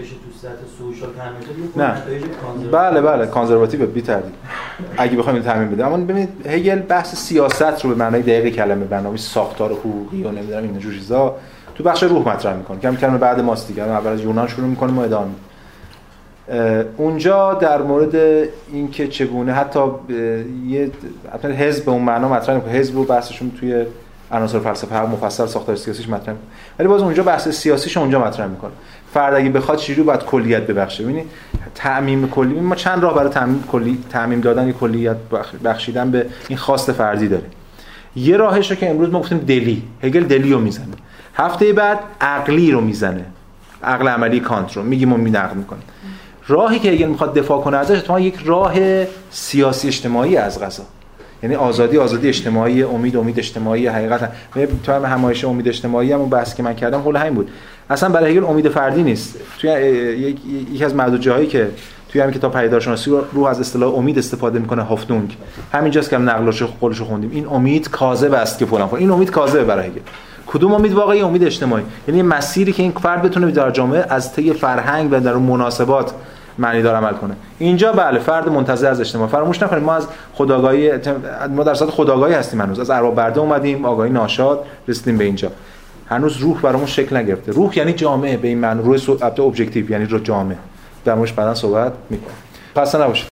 Speaker 4: بشه تو سطح سوشال
Speaker 1: نه. بله بله کانزرواتیو بی تردید اگه بخوایم این تعمین بده اما ببینید هگل بحث سیاست رو به معنای دقیق کلمه برنامه ساختار حقوقی و نمی‌دونم این جور چیزا تو بخش روح مطرح می‌کنه. کم کلمه بعد ماست دیگه. اول از یونان شروع می‌کنه ما ادامه اونجا در مورد اینکه چگونه حتی یه حزب به اون معنا مطرح می‌کنه حزب و بحثشون توی عناصر فلسفه مفصل ساختار سیاسیش مطرح ولی باز اونجا بحث سیاسیش اونجا مطرح می‌کنه. فرد اگه بخواد چجوری باید کلیت ببخشه؟ ببینید تعمیم کلی ما چند راه برای تعمیم کلی تعمیم دادن یا کلیت بخشیدن به این خواست فردی داره. یه راهش که امروز ما گفتیم دلی. هگل دلی رو می‌زنه. هفته بعد عقلی رو می‌زنه. عقل عملی کانت رو. میگیم و نقد می‌کنه راهی که هگل می‌خواد دفاع کنه ازش تو یک راه سیاسی اجتماعی از غذا. یعنی آزادی آزادی اجتماعی امید امید اجتماعی حقیقتا. تو هم همایش امید اجتماعی هم اون بحث که من کردم حول همین بود. اصلا برای هگل امید فردی نیست. توی یکی از معدود جاهایی که توی همین کتاب پیدارشناسی رو از اصطلاح امید استفاده می‌کنه هافتونگ همینجاست که هم نقلش قولش خوندیم. این امید کاذب است که فلان این امید کاذبه برای هگل کدوم امید واقعی امید اجتماعی؟ یعنی مسیری که این فرد بتونه در جامعه از طی فرهنگ و در مناسبات معنی دار عمل کنه. اینجا بله فرد منتزع از اجتماع. فراموش نکنید ما از خودآگاهی ما در صدد خودآگاهی هستیم هنوز. از ارباب برده اومدیم آگاهی ناشاد رسیدیم به اینجا. هنوز روح برامون شکل نگرفته. روح یعنی جامعه به این معنی روح objective یعنی روح جامعه. در موردش بعدا صحبت می‌کنم. پس نباشید.